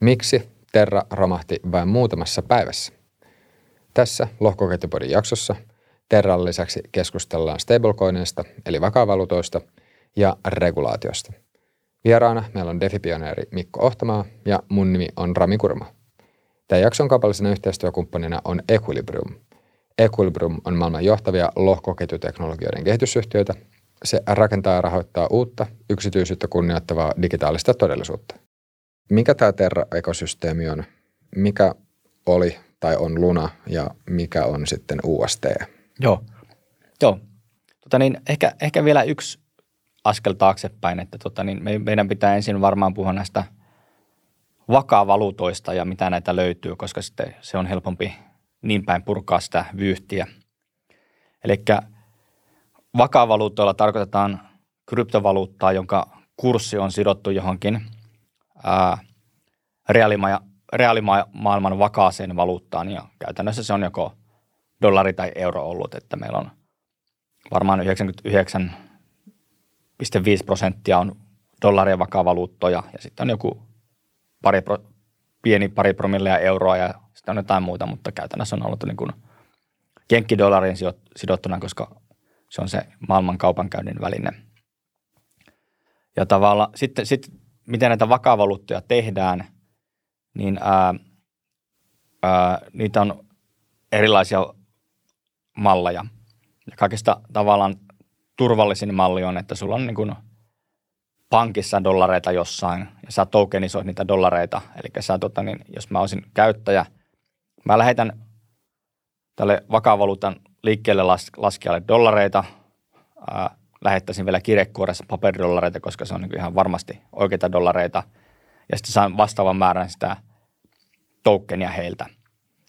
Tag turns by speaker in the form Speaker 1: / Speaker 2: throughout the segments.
Speaker 1: Miksi Terra romahti vain muutamassa päivässä? Tässä lohkoketjupodin jaksossa Terran lisäksi keskustellaan stablecoineista eli vakavalutoista ja regulaatiosta. Vieraana meillä on DeFi-pioneeri Mikko Ohtamaa ja mun nimi on Rami Kurma. Tämän jakson kaupallisena yhteistyökumppanina on Equilibrium. Equilibrium on maailman johtavia lohkoketjuteknologioiden kehitysyhtiöitä. Se rakentaa ja rahoittaa uutta, yksityisyyttä kunnioittavaa digitaalista todellisuutta. Mikä tämä Terra-ekosysteemi on? Mikä oli tai on Luna ja mikä on sitten UST?
Speaker 2: Joo, Joo. Tota niin, ehkä, ehkä vielä yksi askel taaksepäin, että tota niin, me, meidän pitää ensin varmaan puhua näistä vakaa-valuutoista ja mitä näitä löytyy, koska sitten se on helpompi niin päin purkaa sitä vyyhtiä. Eli vakaa-valuutoilla tarkoitetaan kryptovaluuttaa, jonka kurssi on sidottu johonkin ää, reaalima- reaalimaailman vakaaseen valuuttaan ja käytännössä se on joko dollari tai euro ollut, että meillä on varmaan 99,5 prosenttia on dollaria valuuttoja ja sitten on joku pari pieni pari promillea euroa ja sitten on jotain muuta, mutta käytännössä on ollut niin kuin jenkkidollariin sidottuna, koska se on se maailman kaupankäynnin väline. Ja tavallaan sitten, sitten miten näitä vakavaluuttoja tehdään, niin ää, ää, niitä on erilaisia malleja. Ja kaikista tavallaan turvallisin malli on, että sulla on niin kuin pankissa dollareita jossain ja sä tokenisoit niitä dollareita. Eli sä, tota, niin, jos mä olisin käyttäjä, mä lähetän tälle vakavaluutan liikkeelle las, laskijalle dollareita, lähettäisin vielä kirjekuoressa paperidollareita, koska se on niin ihan varmasti oikeita dollareita. Ja sitten saan vastaavan määrän sitä tokenia heiltä.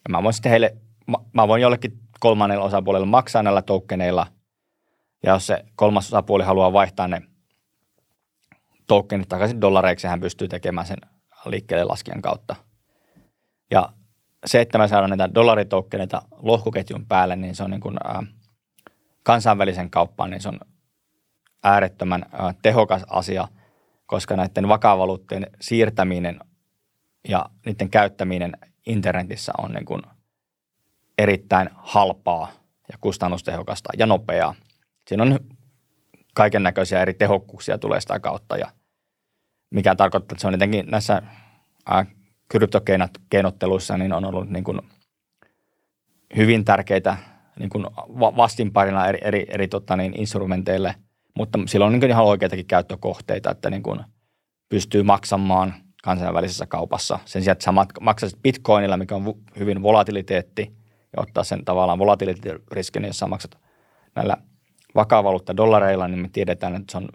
Speaker 2: Ja mä voin sitten heille, mä, mä voin jollekin kolmannella osapuolella maksaa näillä tokeneilla. Ja jos se kolmas osapuoli haluaa vaihtaa ne tokenit takaisin dollareiksi, hän pystyy tekemään sen liikkeelle laskijan kautta. Ja se, että me saadaan näitä dollaritoukkeneita lohkoketjun päälle, niin se on niin kuin, ää, kansainvälisen kauppaan, niin se on äärettömän ää, tehokas asia, koska näiden vakavaluuttien siirtäminen ja niiden käyttäminen internetissä on niin kuin erittäin halpaa ja kustannustehokasta ja nopeaa. Siinä on kaiken näköisiä eri tehokkuuksia tulee sitä kautta ja mikä tarkoittaa, että se on jotenkin näissä kryptokeinotteluissa niin on ollut niin kuin hyvin tärkeitä niin kuin vastinparina eri, eri, eri tota niin, instrumenteille, mutta sillä on niin ihan oikeitakin käyttökohteita, että niin kuin pystyy maksamaan kansainvälisessä kaupassa. Sen sijaan, että sä maksaisit bitcoinilla, mikä on hyvin volatiliteetti, ja ottaa sen tavallaan volatiliteettiriskin, jos sä maksat näillä vakavaluutta dollareilla, niin me tiedetään, että se on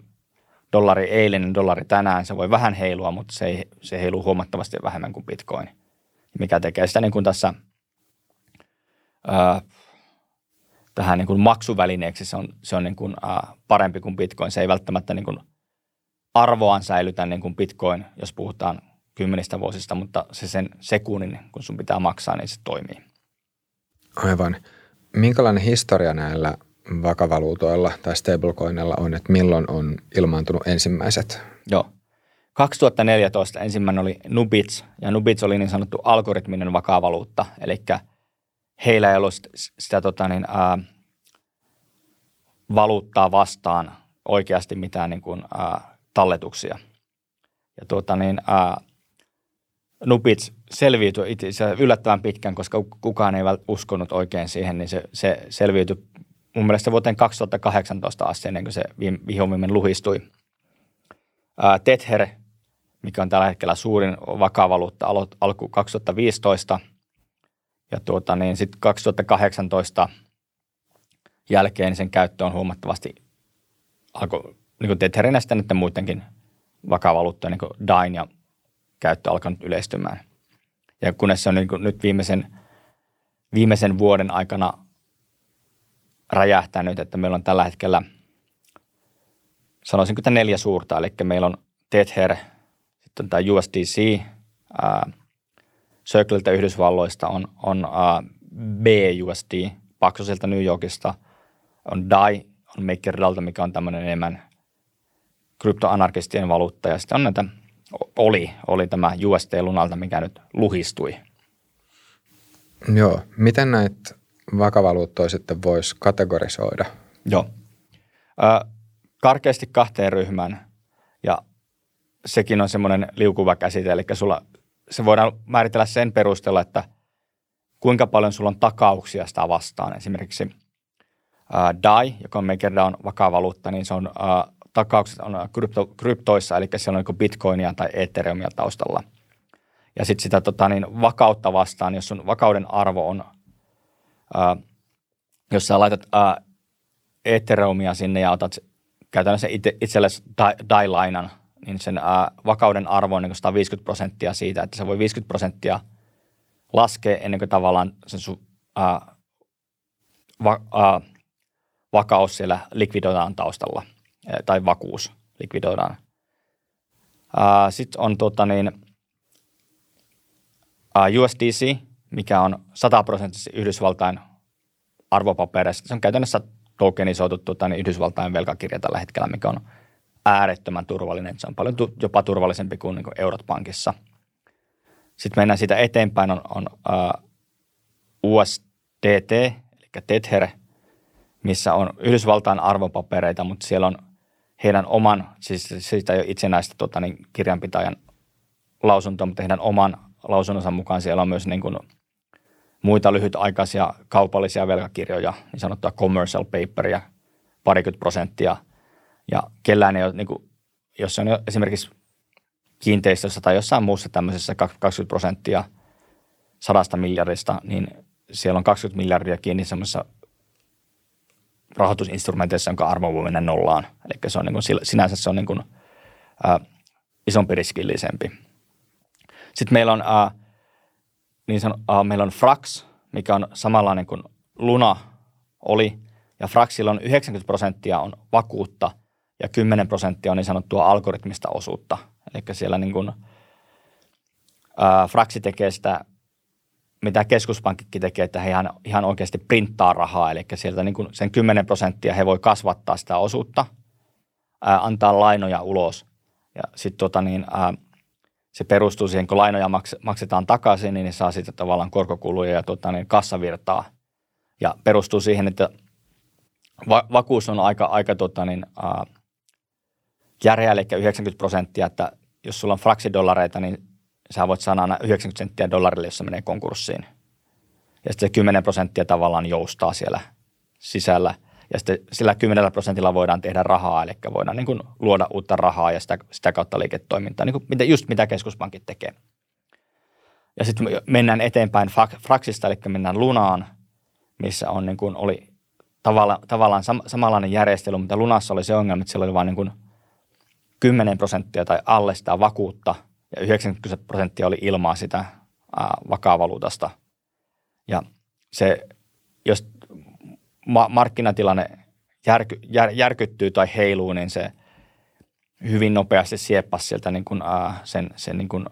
Speaker 2: dollari eilinen, dollari tänään, se voi vähän heilua, mutta se, ei, se heiluu huomattavasti vähemmän kuin bitcoin. Mikä tekee sitä niin kuin tässä tähän niin kuin maksuvälineeksi, se on, se on niin kuin, ää, parempi kuin bitcoin. Se ei välttämättä niin kuin arvoaan säilytä niin kuin bitcoin, jos puhutaan kymmenistä vuosista, mutta se sen sekunnin, kun sun pitää maksaa, niin se toimii.
Speaker 1: Aivan. Minkälainen historia näillä vakavaluutoilla tai stablecoinilla on, että milloin on ilmaantunut ensimmäiset?
Speaker 2: Joo. 2014 ensimmäinen oli Nubits, ja Nubits oli niin sanottu algoritminen vakavaluutta, eli heillä ei ollut sitä, sitä tota niin, ää, valuuttaa vastaan oikeasti mitään niin kuin, ää, talletuksia. Ja tuota niin, ää, Nubits selviytyi itse yllättävän pitkän, koska kukaan ei uskonut oikein siihen, niin se, se selviytyi mun mielestä vuoteen 2018 asti ennen kuin se vihommin luhistui. Ää, Tether, mikä on tällä hetkellä suurin vakavaluutta, alku 2015 ja tuota, niin sitten 2018 jälkeen sen käyttö on huomattavasti alkoi niin kuin Tetherin ja sitten muidenkin vakavaluuttojen, niin Dain ja käyttö alkanut yleistymään. Ja kunnes se on niin nyt viimeisen, viimeisen vuoden aikana räjähtänyt, että meillä on tällä hetkellä, sanoisinko, että neljä suurta, eli meillä on Tether, sitten on tämä USDC, ää, Circleltä Yhdysvalloista on, on ää, BUSD, Paksosilta New Yorkista, on DAI, on MakerDALta, mikä on tämmöinen enemmän kryptoanarkistien valuutta, ja sitten on näitä oli, oli tämä UST Lunalta, mikä nyt luhistui.
Speaker 1: Joo. Miten näitä vakavaluuttoja sitten voisi kategorisoida?
Speaker 2: Joo. Ö, karkeasti kahteen ryhmään ja sekin on semmoinen liukuva käsite, eli sulla, se voidaan määritellä sen perusteella, että kuinka paljon sulla on takauksia sitä vastaan. Esimerkiksi äh, DAI, joka on MakerDAOn vakaa valuutta, niin se on äh, takaukset on krypto, kryptoissa, eli siellä on niin bitcoinia tai ethereumia taustalla. Ja sitten sitä tota, niin vakautta vastaan, jos sun vakauden arvo on, ää, jos sä laitat ää, ethereumia sinne ja otat käytännössä itse, itsellesi DAI-lainan, niin sen ää, vakauden arvo on niin 150 prosenttia siitä, että se voi 50 prosenttia laskea ennen kuin tavallaan sen su, ää, va, ää, vakaus siellä likvidoidaan taustalla – tai vakuus likvidoidaan. Sitten on tota niin, USDC, mikä on 100 prosenttisesti Yhdysvaltain arvopapereista. Se on käytännössä tokenisoitu tota, niin Yhdysvaltain velkakirja tällä hetkellä, mikä on äärettömän turvallinen. Se on paljon tu- jopa turvallisempi kuin, niin kuin eurot pankissa. Sitten mennään siitä eteenpäin, on, on uh, USDT, eli Tether, missä on Yhdysvaltain arvopapereita, mutta siellä on heidän oman, siis siitä ei ole itsenäistä tota, niin kirjanpitäjän lausuntoa, mutta heidän oman lausunnonsa mukaan siellä on myös niin kuin muita lyhytaikaisia kaupallisia velkakirjoja, niin sanottua commercial paperia, parikymmentä prosenttia. Ja kellään ei ole, niin kuin, jos se on esimerkiksi kiinteistössä tai jossain muussa tämmöisessä 20 prosenttia sadasta miljardista, niin siellä on 20 miljardia kiinni semmoisessa rahoitusinstrumenteissa, jonka arvo voi mennä nollaan. Eli se on niin kuin, sinänsä se on niin kuin, ää, isompi riskillisempi. Sitten meillä on, ää, niin sanon, ää, meillä on Frax, mikä on samanlainen kuin Luna oli, ja Fraxilla on 90 prosenttia on vakuutta ja 10 prosenttia on niin sanottua algoritmista osuutta. Eli siellä niin kuin, ää, Fraxi tekee sitä mitä keskuspankkikin tekee, että he ihan, ihan oikeasti printtaa rahaa, eli sieltä niin kuin sen 10 prosenttia he voi kasvattaa sitä osuutta, ää, antaa lainoja ulos. Ja sitten tota niin, se perustuu siihen, kun lainoja maks, maksetaan takaisin, niin ne saa sitten tavallaan korkokuluja ja tota niin, kassavirtaa. Ja perustuu siihen, että va- vakuus on aika, aika tota niin, ää, järeä, eli 90 prosenttia, että jos sulla on fraksidollareita, niin sä voit saada aina 90 senttiä dollarille, jos se menee konkurssiin. Ja sitten se 10 prosenttia tavallaan joustaa siellä sisällä. Ja sitten sillä 10 prosentilla voidaan tehdä rahaa, eli voidaan niin kuin luoda uutta rahaa ja sitä, sitä kautta liiketoimintaa, niin kuin just mitä keskuspankit tekee. Ja sitten mennään eteenpäin Fraxista, eli mennään Lunaan, missä on niin kuin oli tavallaan, tavallaan sam, samanlainen järjestely, mutta Lunassa oli se ongelma, että siellä oli vain niin 10 prosenttia tai alle sitä vakuutta – ja 90 prosenttia oli ilmaa sitä vakaavaluutasta. Ja se, jos ma- markkinatilanne järky, jär, järkyttyy tai heiluu, niin se hyvin nopeasti sieppasi sieltä niin kuin, ää, sen, sen niin kuin,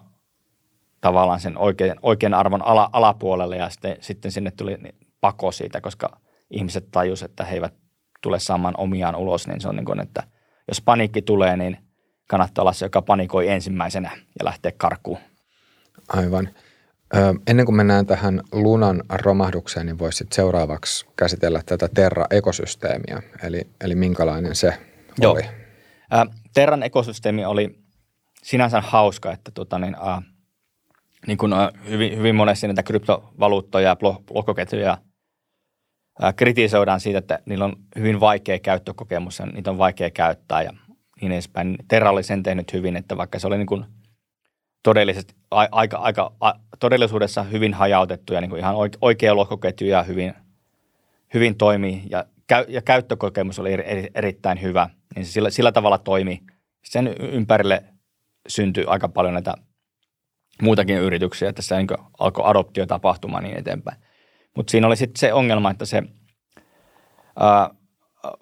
Speaker 2: tavallaan sen oikean, oikean arvon ala, alapuolelle ja sitten, sitten sinne tuli pako siitä, koska ihmiset tajusivat, että he eivät tule saamaan omiaan ulos, niin se on niin kuin, että jos paniikki tulee, niin – kannattaa olla se, joka panikoi ensimmäisenä ja lähtee karkuun.
Speaker 1: Aivan. Ö, ennen kuin mennään tähän lunan romahdukseen, niin voisit seuraavaksi käsitellä tätä Terra-ekosysteemiä, eli, eli minkälainen se Joo. oli?
Speaker 2: Ä, Terran ekosysteemi oli sinänsä hauska, että tota niin, ä, niin kuin, ä, hyvin, hyvin monesti näitä kryptovaluuttoja ja blokkoketjuja kritisoidaan siitä, että niillä on hyvin vaikea käyttökokemus ja niitä on vaikea käyttää ja niin edespäin. Terra oli sen tehnyt hyvin, että vaikka se oli niin kuin todellisesti, aika, aika, a, todellisuudessa hyvin hajautettu ja niin kuin ihan oikea lohkoketju ja hyvin, hyvin toimii ja, käy, ja käyttökokemus oli eri, eri, erittäin hyvä, niin se sillä, sillä tavalla toimi. Sen ympärille syntyi aika paljon näitä muutakin yrityksiä, että se niin alkoi adoptio tapahtumaan niin eteenpäin. Mutta siinä oli sitten se ongelma, että se ää,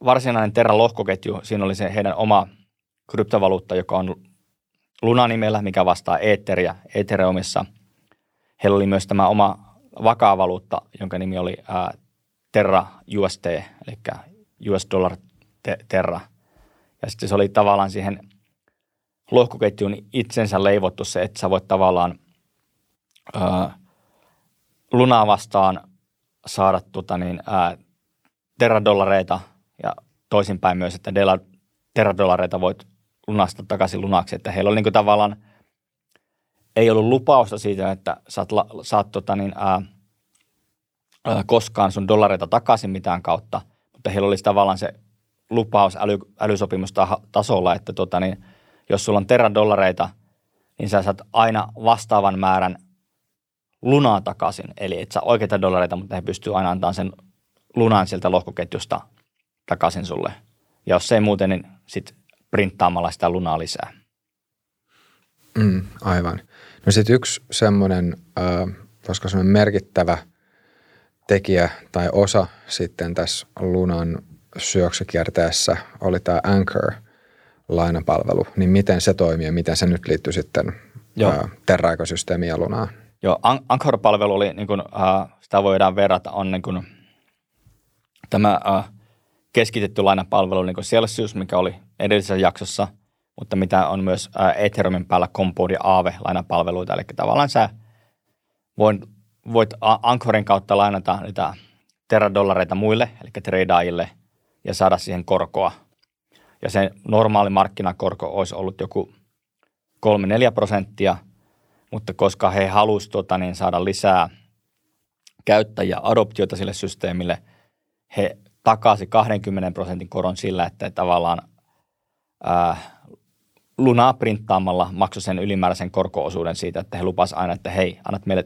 Speaker 2: varsinainen Terra lohkoketju, siinä oli se heidän oma – kryptovaluutta, joka on Luna-nimellä, mikä vastaa Etheria Ethereumissa. Heillä oli myös tämä oma vakaa valuutta, jonka nimi oli ää, Terra UST, eli US dollar te- Terra. Ja sitten se oli tavallaan siihen lohkoketjun itsensä leivottu se, että sä voit tavallaan ää, lunaa vastaan saada tota niin, ää, teradollareita ja toisinpäin myös, että dela, teradollareita voit lunastaa takaisin lunaksi. Että heillä oli niin kuin tavallaan, ei ollut lupausta siitä, että saat, saat tota niin, ää, ää, koskaan sun dollareita takaisin mitään kautta, mutta heillä olisi tavallaan se lupaus äly, älysopimustasolla, että tota niin, jos sulla on teradollareita, niin sä saat aina vastaavan määrän lunaa takaisin. Eli et saa oikeita dollareita, mutta he pystyy aina antamaan sen lunan sieltä lohkoketjusta takaisin sulle. Ja jos se ei muuten, niin sitten printtaamalla sitä lunaa lisää.
Speaker 1: Mm, aivan. No sitten yksi semmoinen, äh, koska semmoinen merkittävä tekijä tai osa sitten tässä lunan syöksykierteessä oli tämä Anchor lainapalvelu, niin miten se toimii ja miten se nyt liittyy sitten Joo. Terra-ekosysteemiin ja lunaan?
Speaker 2: Joo, Anchor-palvelu oli, niin kuin, äh, sitä voidaan verrata, on niin kuin, tämä äh, keskitetty lainapalvelu, niin kuin Celsius, mikä oli edellisessä jaksossa, mutta mitä on myös Ethereumin päällä Compound ja Aave-lainapalveluita, eli tavallaan sä voit, voit Anchorin kautta lainata niitä teradollareita muille, eli tradeajille, ja saada siihen korkoa. Ja se normaali markkinakorko olisi ollut joku 3-4 prosenttia – mutta koska he halusivat tota, niin saada lisää käyttäjiä, adoptiota sille systeemille, he takasi 20 prosentin koron sillä, että tavallaan ää, lunaa printtaamalla maksoi sen ylimääräisen korkoosuuden siitä, että he lupasivat aina, että hei, annat meille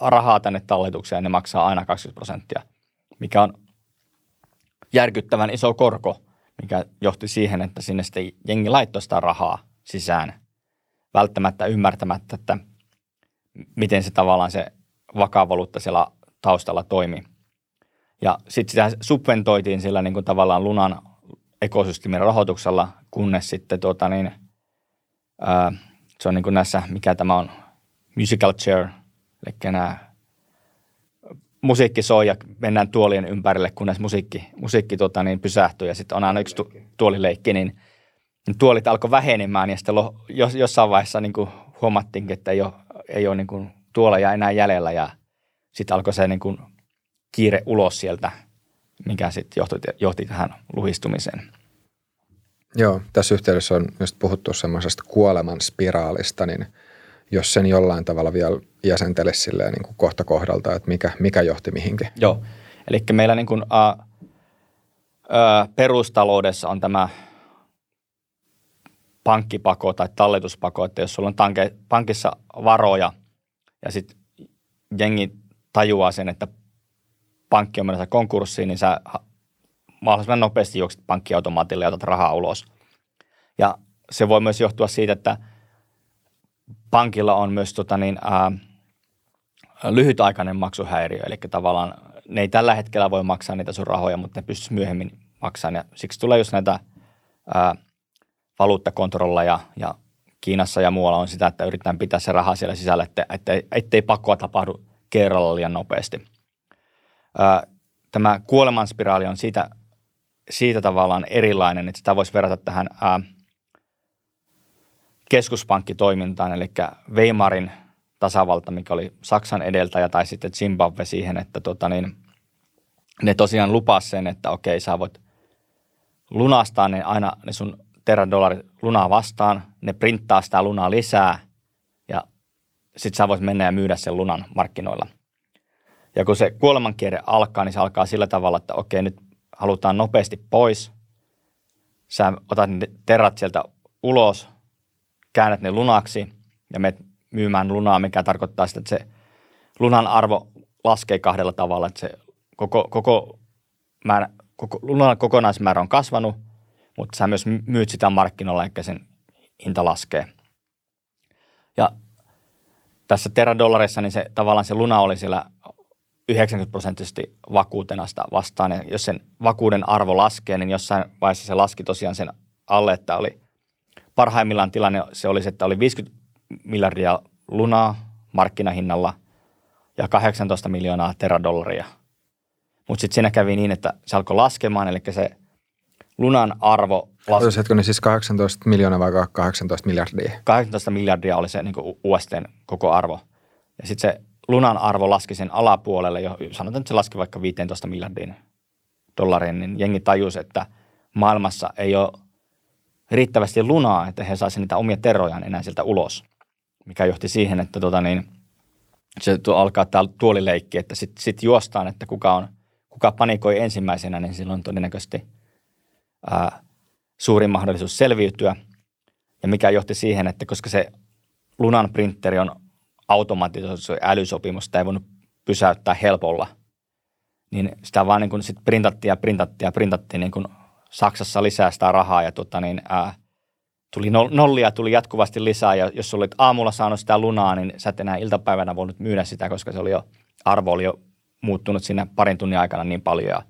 Speaker 2: rahaa tänne talletukseen ja ne maksaa aina 20 prosenttia, mikä on järkyttävän iso korko, mikä johti siihen, että sinne sitten jengi laittoi sitä rahaa sisään, välttämättä ymmärtämättä, että – miten se tavallaan se vakavaluutta siellä taustalla toimii. Ja sitten sitä subventoitiin sillä niin kuin tavallaan Lunan ekosysteemin rahoituksella, kunnes sitten tuota niin, ää, se on niin kuin näissä, mikä tämä on, musical chair, eli nämä musiikki soi ja mennään tuolien ympärille, kunnes musiikki, musiikki tuota niin, pysähtyy ja sitten on aina yksi tu- tuolileikki, niin, niin tuolit alkoi vähenemään ja sitten lo, jos, jossain vaiheessa niin kuin huomattiin, että ei ole ei ole niin kuin tuoleja enää jäljellä ja sitten alkoi se niin kuin kiire ulos sieltä, mikä sitten johti, johti tähän luhistumiseen.
Speaker 1: Joo, tässä yhteydessä on myös puhuttu semmoisesta kuoleman spiraalista, niin jos sen jollain tavalla vielä jäsentelisi silleen niin kuin kohta kohdalta, että mikä, mikä johti mihinkin.
Speaker 2: Joo, eli meillä niin kuin, ä, ä, perustaloudessa on tämä pankkipako tai talletuspako, että jos sulla on tanke, pankissa varoja ja sitten jengi tajuaa sen, että pankki on menossa konkurssiin, niin sä mahdollisimman nopeasti juokset pankkiautomaatille ja otat rahaa ulos. Ja se voi myös johtua siitä, että pankilla on myös tota niin, ää, lyhytaikainen maksuhäiriö, eli tavallaan ne ei tällä hetkellä voi maksaa niitä sun rahoja, mutta ne pystyisi myöhemmin maksamaan. Ja siksi tulee just näitä ää, valuuttakontrolla ja, Kiinassa ja muualla on sitä, että yritetään pitää se raha siellä sisällä, että, ettei, ettei pakkoa tapahdu kerralla liian nopeasti. Tämä kuolemanspiraali on siitä, siitä tavallaan erilainen, että sitä voisi verrata tähän ää, keskuspankkitoimintaan, eli Weimarin tasavalta, mikä oli Saksan edeltäjä, tai sitten Zimbabwe siihen, että tota niin, ne tosiaan lupasivat sen, että okei, sä voit lunastaa ne aina ne sun teradollari lunaa vastaan, ne printtaa sitä lunaa lisää ja sitten sä voit mennä ja myydä sen lunan markkinoilla. Ja kun se kuolemankierre alkaa, niin se alkaa sillä tavalla, että okei, nyt halutaan nopeasti pois. Sä otat ne terrat sieltä ulos, käännät ne lunaksi ja menet myymään lunaa, mikä tarkoittaa sitä, että se lunan arvo laskee kahdella tavalla, että se koko, koko, määrä, koko lunan kokonaismäärä on kasvanut – mutta sä myös myyt sitä markkinoilla, eikä sen hinta laskee. Ja tässä teradollarissa, niin se tavallaan se luna oli siellä 90 prosenttisesti vakuutena sitä vastaan. Ja jos sen vakuuden arvo laskee, niin jossain vaiheessa se laski tosiaan sen alle, että oli parhaimmillaan tilanne se olisi, että oli 50 miljardia lunaa markkinahinnalla ja 18 miljoonaa teradollaria. Mutta sitten siinä kävi niin, että se alkoi laskemaan, eli se lunan arvo
Speaker 1: Las... Olisitko ne siis 18 miljoonaa vai 18 miljardia?
Speaker 2: 18 miljardia oli se niin USTn koko arvo. Ja sitten se Lunan arvo laski sen alapuolelle, jo, sanotaan, että se laski vaikka 15 miljardin dollarin, niin jengi tajusi, että maailmassa ei ole riittävästi lunaa, että he saisivat niitä omia terrojaan enää sieltä ulos. Mikä johti siihen, että tota niin, se alkaa täällä tuolileikki, että sitten sit juostaan, että kuka, on, kuka panikoi ensimmäisenä, niin silloin todennäköisesti ää, suurin mahdollisuus selviytyä. Ja mikä johti siihen, että koska se Lunan printeri on automatisoitu älysopimus, sitä ei voinut pysäyttää helpolla, niin sitä vaan niin kuin sit printattiin ja printattiin ja printattiin niin kuin Saksassa lisää sitä rahaa ja tota niin, ää, tuli nollia, tuli jatkuvasti lisää. Ja jos olit aamulla saanut sitä lunaa, niin sä et enää iltapäivänä voinut myydä sitä, koska se oli jo, arvo oli jo muuttunut siinä parin tunnin aikana niin paljon. Ja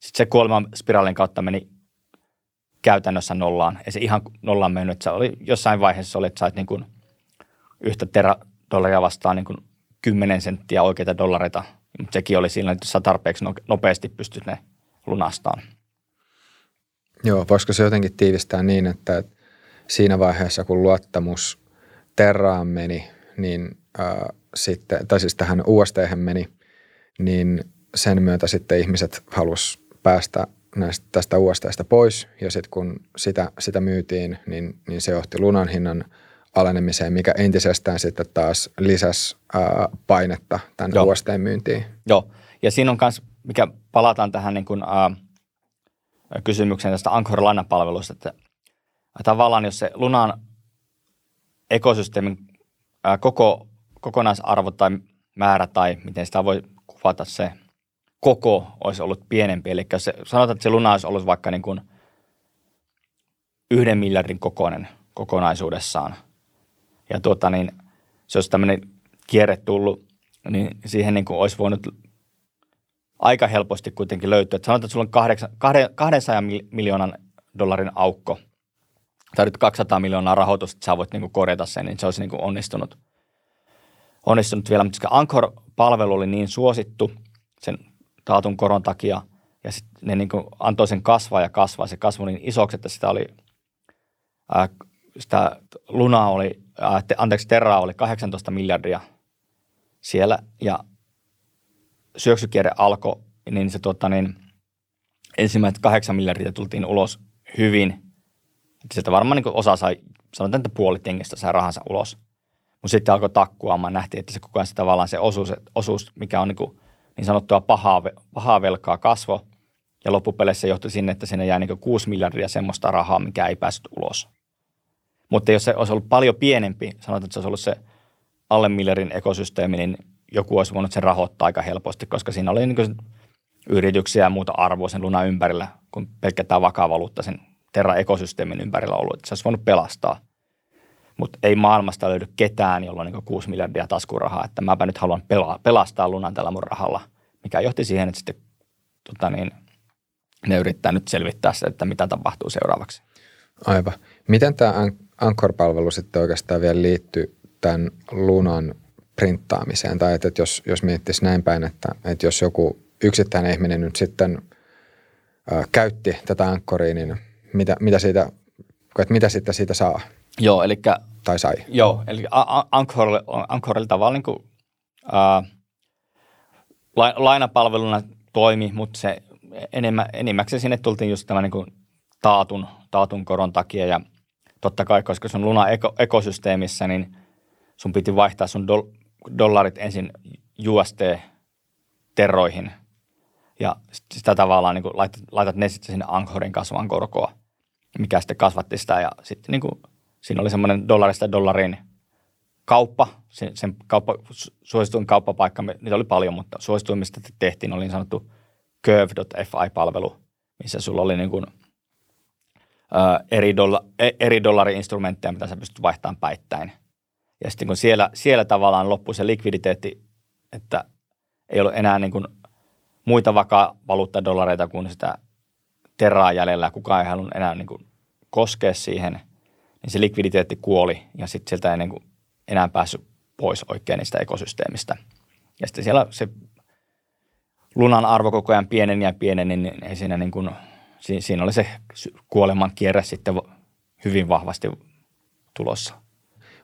Speaker 2: sitten se kuoleman spiraalin kautta meni käytännössä nollaan. Ei se ihan nollaan mennyt, se oli jossain vaiheessa oli, että sait niin kuin yhtä tera dollaria vastaan niin kuin 10 senttiä oikeita dollareita, mutta sekin oli siinä, että sä tarpeeksi no-, nopeasti pystyt ne lunastamaan.
Speaker 1: Joo, voisiko se jotenkin tiivistää niin, että siinä vaiheessa, kun luottamus Terraan meni, niin äh, sitten, tai siis tähän UST meni, niin sen myötä sitten ihmiset halus päästä näistä, tästä USTstä pois ja sitten kun sitä, sitä myytiin, niin, niin se johti lunan hinnan alenemiseen, mikä entisestään sitten taas lisäsi ää, painetta tämän Joo. USTn myyntiin.
Speaker 2: Joo, ja siinä on myös, mikä palataan tähän niin kuin, ää, kysymykseen tästä Anchor-lainapalvelusta, että tavallaan jos se Lunan ekosysteemin ää, koko, kokonaisarvo tai määrä tai miten sitä voi kuvata se koko olisi ollut pienempi. Eli jos se, sanotaan, että se Luna olisi ollut vaikka niin kuin yhden miljardin kokoinen kokonaisuudessaan. Ja tuota niin, se olisi tämmöinen kierre tullut, niin siihen niin kuin olisi voinut aika helposti kuitenkin löytyä. Että sanotaan, että sulla on 8, 200 miljoonan dollarin aukko, tai nyt 200 miljoonaa rahoitusta, että sä voit niin kuin korjata sen, niin se olisi niin kuin onnistunut, onnistunut vielä. Mutta Anchor-palvelu oli niin suosittu sen taatun koron takia, ja sitten ne niin antoi sen kasvaa ja kasvaa. Se kasvoi niin isoksi, että sitä oli, ää, sitä lunaa oli, te, anteeksi, terraa oli 18 miljardia siellä, ja syöksykierre alkoi, niin se tuota, niin, ensimmäiset kahdeksan miljardia tultiin ulos hyvin. Että sieltä varmaan niin osa sai, sanotaan, että puolet jengistä sai rahansa ulos. Mutta sitten alkoi takkuamaan, nähtiin, että se koko ajan se tavallaan se osuus, osuus mikä on niin, kuin niin sanottua pahaa, pahaa velkaa kasvo. Ja loppupeleissä johtui sinne, että sinne jäi niin 6 miljardia semmoista rahaa, mikä ei päässyt ulos. Mutta jos se olisi ollut paljon pienempi, sanotaan, että se olisi ollut se alle miljardin ekosysteemi, niin joku olisi voinut sen rahoittaa aika helposti, koska siinä oli niin yrityksiä ja muuta arvoa sen lunan ympärillä, kun pelkkä tämä vakaa valuutta sen Terra-ekosysteemin ympärillä ollut, että se olisi voinut pelastaa. Mutta ei maailmasta löydy ketään, jolla on niin 6 miljardia taskurahaa, että mäpä nyt haluan pela- pelastaa lunan tällä mun rahalla, mikä johti siihen, että sitten tota niin, ne yrittää nyt selvittää se, että mitä tapahtuu seuraavaksi.
Speaker 1: Aivan. Miten tämä Anchor-palvelu sitten oikeastaan vielä liittyy tämän lunan printtaamiseen? Tai että, jos, jos miettisi näin päin, että, että jos joku yksittäinen ihminen nyt sitten ää, käytti tätä Anchoria, niin mitä, mitä, siitä, että mitä sitten siitä saa?
Speaker 2: Joo, eli...
Speaker 1: Tai sai.
Speaker 2: Joo, eli Anchor, Anchorilla tavallaan niin kuin, ää, lainapalveluna toimi, mutta se enemmän, enimmäkseen sinne tultiin just tämän niin kuin taatun, taatun koron takia ja totta kai, koska sun Luna eko, ekosysteemissä, niin sun piti vaihtaa sun do, dollarit ensin UST-terroihin ja sitä tavallaan niin kuin laitat, laitat ne sitten sinne Anchorin kasvavan korkoa, mikä sitten kasvatti sitä. Ja sitten niin kuin siinä oli semmoinen dollarista dollarin kauppa, sen, sen kauppa, suosituin kauppapaikka, niitä oli paljon, mutta suosituin, mistä tehtiin, oli niin sanottu curve.fi-palvelu, missä sulla oli niin kuin, eri, dolla, e, eri dollari-instrumentteja, mitä sä pystyt vaihtamaan päittäin. Ja sitten kun siellä, siellä tavallaan loppui se likviditeetti, että ei ollut enää niin kuin muita vakaa valuuttadollareita kuin sitä terraa jäljellä, kukaan ei halunnut enää niin kuin koskea siihen – niin se likviditeetti kuoli ja sitten sieltä ei niin kuin enää päässyt pois oikein niistä ekosysteemistä. Ja sitten siellä se lunan arvo koko ajan pieneni ja pieneni, niin ei siinä niin kuin, si- siinä oli se kuoleman kierre sitten hyvin vahvasti tulossa.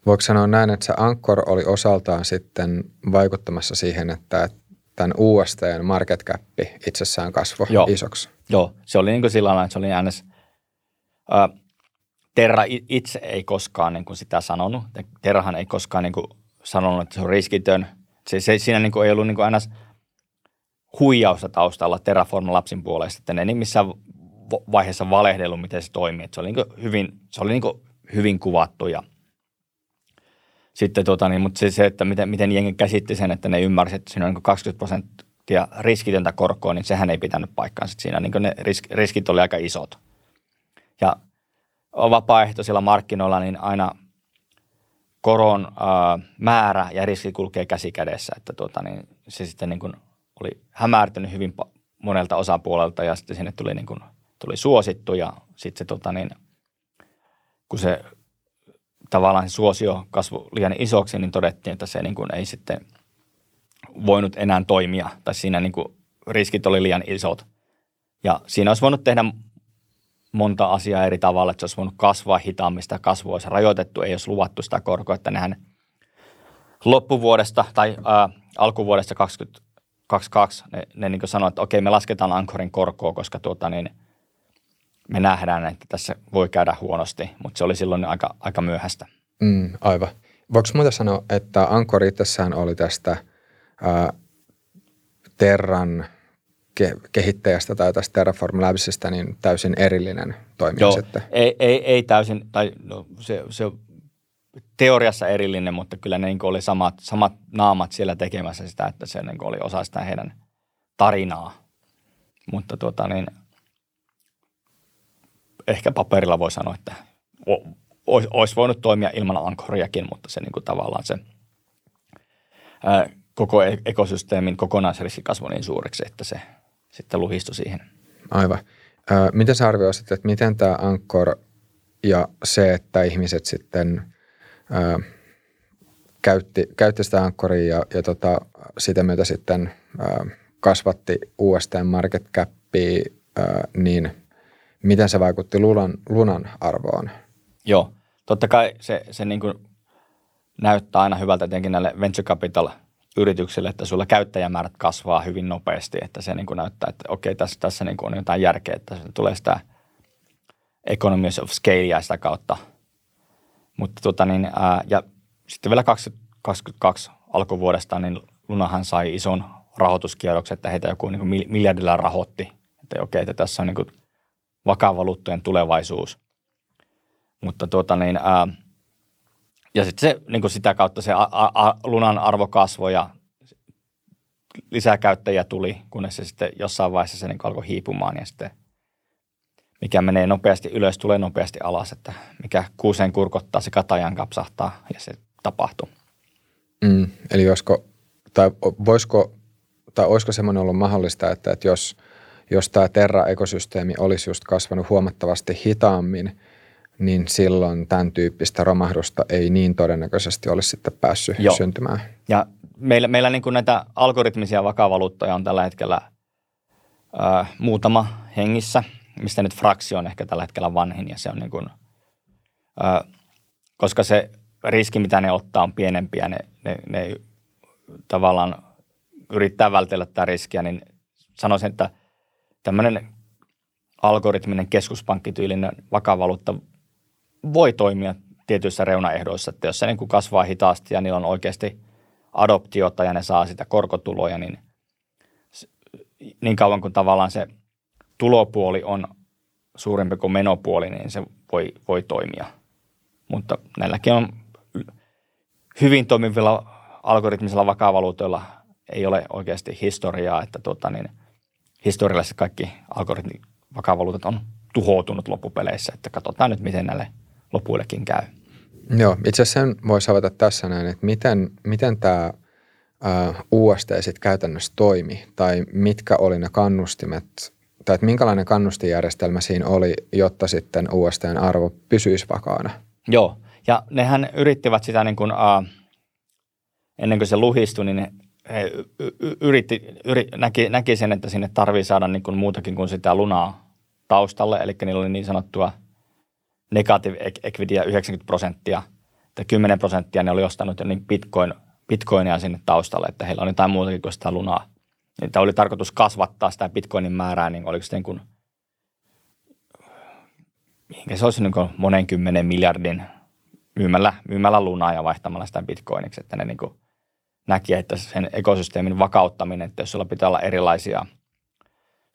Speaker 1: Voiko sanoa näin, että se Ankkor oli osaltaan sitten vaikuttamassa siihen, että tämän USTn market cap itsessään kasvoi Joo. isoksi?
Speaker 2: Joo, se oli niin kuin sillä lailla, että se oli äänes, ää, Terra itse ei koskaan niin kuin sitä sanonut. Terrahan ei koskaan niin kuin sanonut, että se on riskitön. Se, se, siinä niin kuin ei ollut niin kuin aina huijausta taustalla Terraform Lapsin puolesta, että ne ei missään vaiheessa valehdellut, miten se toimii. Että se oli, niin hyvin, se oli niin hyvin kuvattu ja sitten tota, niin, mutta se, se, että miten, miten jengi käsitti sen, että ne ymmärsi, että siinä on niin 20 prosenttia riskitöntä korkoa, niin sehän ei pitänyt paikkaansa. Siinä niin ne risk, riskit oli aika isot. Ja vapaaehtoisilla markkinoilla niin aina koron ää, määrä ja riski kulkee käsi kädessä, että tota, niin se sitten niin kuin oli hämärtynyt hyvin monelta osapuolelta ja sitten sinne tuli, niin kuin, tuli suosittu ja sitten se tota, niin, kun se tavallaan se suosio kasvu liian isoksi, niin todettiin, että se niin kuin ei sitten voinut enää toimia tai siinä niin kuin riskit oli liian isot. Ja siinä olisi voinut tehdä monta asiaa eri tavalla, että se olisi voinut kasvaa hitaammin, sitä kasvua olisi rajoitettu, ei olisi luvattu sitä korkoa, että nehän loppuvuodesta tai ää, alkuvuodesta 2022 ne, ne niin sanoivat, että okei, me lasketaan Ankorin korkoa, koska tuota, niin, me nähdään, että tässä voi käydä huonosti, mutta se oli silloin aika, aika myöhäistä.
Speaker 1: Mm, aivan. Voiko muuta sanoa, että Ankor itsessään oli tästä ää, Terran – ke- kehittäjästä tai tästä Terraform Labsista niin täysin erillinen toimija
Speaker 2: Joo,
Speaker 1: sitten?
Speaker 2: Ei, ei, ei täysin, tai no, se, se teoriassa erillinen, mutta kyllä ne niin oli samat, samat naamat siellä tekemässä sitä, että se niin oli osa sitä heidän tarinaa. Mutta tuota niin, ehkä paperilla voi sanoa, että olisi voinut toimia ilman ankoriakin, mutta se niin kuin tavallaan se ää, koko e-, ekosysteemin kokonaisriski niin suureksi, että se sitten luhistui siihen.
Speaker 1: Aivan. Miten sä arvioisit, että miten tämä Ankkor ja se, että ihmiset sitten ö, käytti, käytti sitä Ankkoria ja, ja tota, sitä myötä sitten ö, kasvatti USTn market capia, ö, niin miten se vaikutti lunan, lunan arvoon?
Speaker 2: Joo, totta kai se, se niin kuin näyttää aina hyvältä etenkin näille venture capital – yrityksille, että sulla käyttäjämäärät kasvaa hyvin nopeasti, että se niin kuin näyttää, että okei, tässä, tässä niin kuin on jotain järkeä, että se tulee sitä economies of scalea sitä kautta. Mutta tota niin, ää, ja sitten vielä 2022 alkuvuodesta, niin Lunahan sai ison rahoituskierroksen, että heitä joku niin kuin miljardilla rahoitti, että okei, että tässä on niin kuin vakava luuttojen tulevaisuus. Mutta tuota niin, ää, ja sitten se, niin kuin sitä kautta se a, a, lunan arvo kasvoi ja lisää käyttäjiä tuli, kunnes se sitten jossain vaiheessa se niin alkoi hiipumaan ja sitten mikä menee nopeasti ylös, tulee nopeasti alas, että mikä kuuseen kurkottaa, se katajan kapsahtaa ja se tapahtuu.
Speaker 1: Mm, eli josko, tai voisiko, tai olisiko semmoinen ollut mahdollista, että, että jos, jos tämä Terra-ekosysteemi olisi just kasvanut huomattavasti hitaammin – niin silloin tämän tyyppistä romahdusta ei niin todennäköisesti olisi sitten päässyt Joo. syntymään.
Speaker 2: Ja meillä, meillä niin kuin näitä algoritmisia vakavaluuttoja on tällä hetkellä ö, muutama hengissä, mistä nyt fraksio on ehkä tällä hetkellä vanhin ja se on niin kuin, ö, koska se riski, mitä ne ottaa, on pienempi ja ne, ne, ne tavallaan yrittää vältellä tätä riskiä, niin sanoisin, että tämmöinen algoritminen keskuspankkityylinen vakavaluutta voi toimia tietyissä reunaehdoissa, että jos se niin kuin kasvaa hitaasti ja niillä on oikeasti adoptiota ja ne saa sitä korkotuloja, niin niin kauan kuin tavallaan se tulopuoli on suurempi kuin menopuoli, niin se voi, voi toimia. Mutta näilläkin on hyvin toimivilla algoritmisilla vakavaluutoilla ei ole oikeasti historiaa, että tuota, niin historiallisesti kaikki algoritmi vakavaluutot on tuhoutunut loppupeleissä, että katsotaan nyt, miten näille lopuillekin käy.
Speaker 1: Joo, itse asiassa sen voisi avata tässä näin, että miten, miten tämä UST sitten käytännössä toimi, tai mitkä oli ne kannustimet, tai että minkälainen kannustijärjestelmä siinä oli, jotta sitten USTn arvo pysyisi vakaana?
Speaker 2: Joo, ja nehän yrittivät sitä niin kuin, ennen kuin se luhistui, niin he yritti, yri, näki, näki sen, että sinne tarvii saada niin kuin muutakin kuin sitä lunaa taustalle, eli niillä oli niin sanottua negative equityä 90 prosenttia, että 10 prosenttia ne oli ostanut jo niin bitcoin, bitcoinia sinne taustalle, että heillä on jotain muutakin kuin sitä lunaa. Että oli tarkoitus kasvattaa sitä bitcoinin määrää, niin oliko se niin kuin, mihinkä se olisi niin kuin monen kymmenen miljardin myymällä, myymällä lunaa ja vaihtamalla sitä bitcoiniksi, että ne niin kuin näki, että sen ekosysteemin vakauttaminen, että jos sulla pitää olla erilaisia,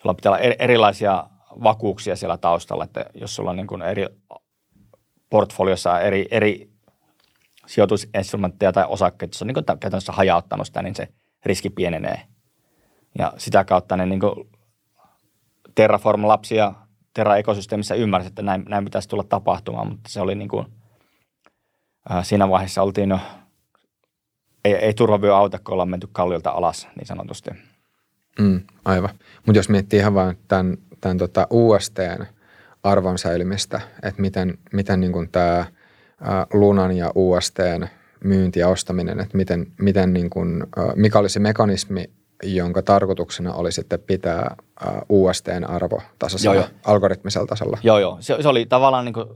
Speaker 2: sulla pitää olla erilaisia vakuuksia siellä taustalla, että jos sulla on niin kuin eri portfoliossa eri, eri sijoitusinstrumentteja tai osakkeita, jos on niin kuin käytännössä hajauttanut sitä, niin se riski pienenee. Ja sitä kautta ne niin kuin Terraform-lapsia Terra-ekosysteemissä ymmärsi, että näin, näin pitäisi tulla tapahtumaan, mutta se oli niin kuin, siinä vaiheessa oltiin jo, ei, ei turvavyö auta, kun ollaan menty kalliolta alas niin sanotusti.
Speaker 1: Mm, aivan. Mutta jos miettii ihan vain tämän, tämän tota USTn arvon säilymistä, että miten, miten niin tämä Lunan ja USTn myynti ja ostaminen, että miten, miten niin kuin, mikä oli se mekanismi, jonka tarkoituksena oli sitten pitää USTn arvo tasaisella joo, joo. algoritmisella tasolla.
Speaker 2: Joo, joo. Se, se oli tavallaan, niin kuin,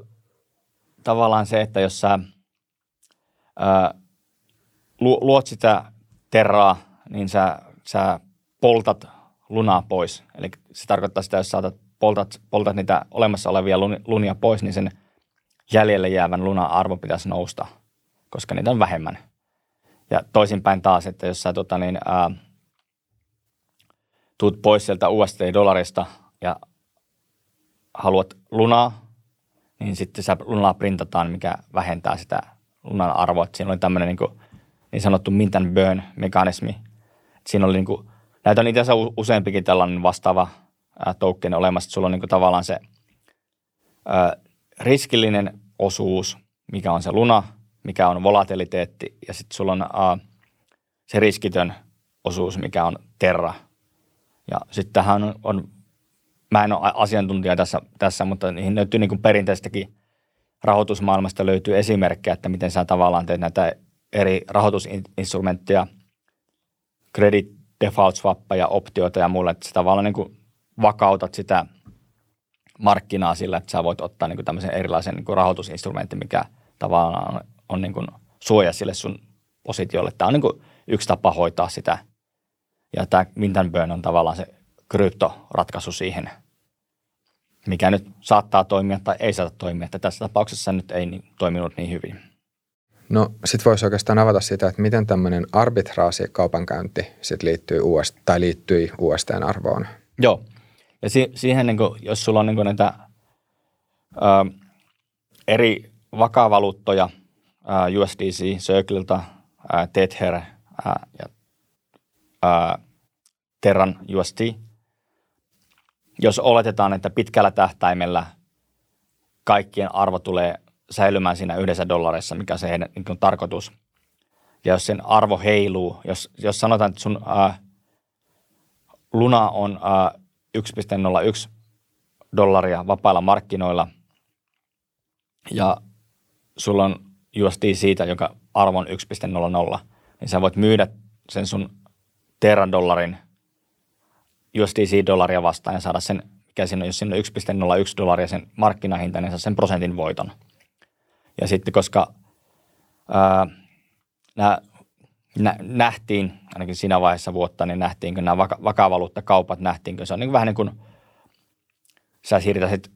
Speaker 2: tavallaan se, että jos sä ää, luot sitä terraa, niin sä, sä poltat lunaa pois. Eli se tarkoittaa sitä, jos saatat poltat, poltat niitä olemassa olevia lunia pois, niin sen jäljelle jäävän lunan arvo pitäisi nousta, koska niitä on vähemmän. Ja toisinpäin taas, että jos sä tota, niin, ää, tuut pois sieltä USD-dollarista ja haluat lunaa, niin sitten sä lunaa printataan, mikä vähentää sitä lunan arvoa. Siinä oli tämmöinen niin, niin sanottu mint and burn mekanismi. Siinä oli niin kuin, näitä on itse asiassa useampikin tällainen vastaava token olemassa, että sulla on niin kuin tavallaan se ää, riskillinen osuus, mikä on se luna, mikä on volatiliteetti, ja sitten sulla on ää, se riskitön osuus, mikä on terra. Ja sitten tähän on, on, mä en ole asiantuntija tässä, tässä mutta niihin löytyy niin kuin perinteistäkin rahoitusmaailmasta löytyy esimerkkejä, että miten sä tavallaan teet näitä eri rahoitusinstrumentteja, credit default swappeja, optioita ja muille, että sä tavallaan niin kuin vakautat sitä markkinaa sillä, että sä voit ottaa niin kuin tämmöisen erilaisen niin kuin rahoitusinstrumentin, mikä tavallaan on, on niin kuin suoja sille sun positiolle. Tämä on niin kuin yksi tapa hoitaa sitä. Ja tämä mint burn on tavallaan se kryptoratkaisu siihen, mikä nyt saattaa toimia tai ei saata toimia. Että tässä tapauksessa nyt ei niin, toiminut niin hyvin.
Speaker 1: No sit voisi oikeastaan avata sitä, että miten tämmöinen arbitraasi kaupankäynti sit liittyy UST, tai liittyi USTn arvoon.
Speaker 2: Joo, ja si- siihen, niin kuin, jos sulla on niin näitä ö, eri vakavaluuttoja, ö, USDC, Circlelta, ö, Tether ö, ja ö, Terran USD, jos oletetaan, että pitkällä tähtäimellä kaikkien arvo tulee säilymään siinä yhdessä dollarissa, mikä se heidän niin kuin, tarkoitus, ja jos sen arvo heiluu, jos, jos sanotaan, että sun äh, luna on äh, 1,01 dollaria vapailla markkinoilla ja sulla on USD siitä, joka arvo on 1,00, niin sä voit myydä sen sun teradollarin USDC-dollaria vastaan ja saada sen, mikä siinä jos siinä on 1,01 dollaria sen markkinahinta, niin saa sen prosentin voiton. Ja sitten koska ää, nä, nähtiin, ainakin siinä vaiheessa vuotta, niin nähtiinkö nämä vaka- vakavaluuttakaupat, nähtiinkö se on niin vähän niin kuin sä siirtäisit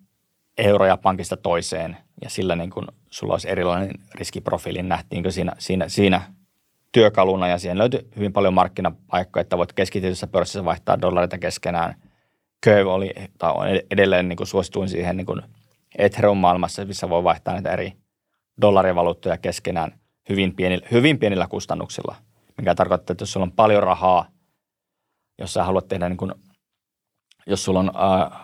Speaker 2: euroja pankista toiseen ja sillä niin kuin sulla olisi erilainen riskiprofiili, niin nähtiinkö siinä, siinä, siinä työkaluna ja siihen löytyi hyvin paljon markkinapaikkoja, että voit keskitetyssä pörssissä vaihtaa dollareita keskenään. Curve oli, tai on edelleen niin kuin suosituin siihen niin kuin Ethereum-maailmassa, missä voi vaihtaa näitä eri dollarivaluuttoja keskenään hyvin pienillä, hyvin pienillä kustannuksilla – mikä tarkoittaa, että jos sulla on paljon rahaa, jos sä haluat tehdä niin kuin, jos sulla on, äh,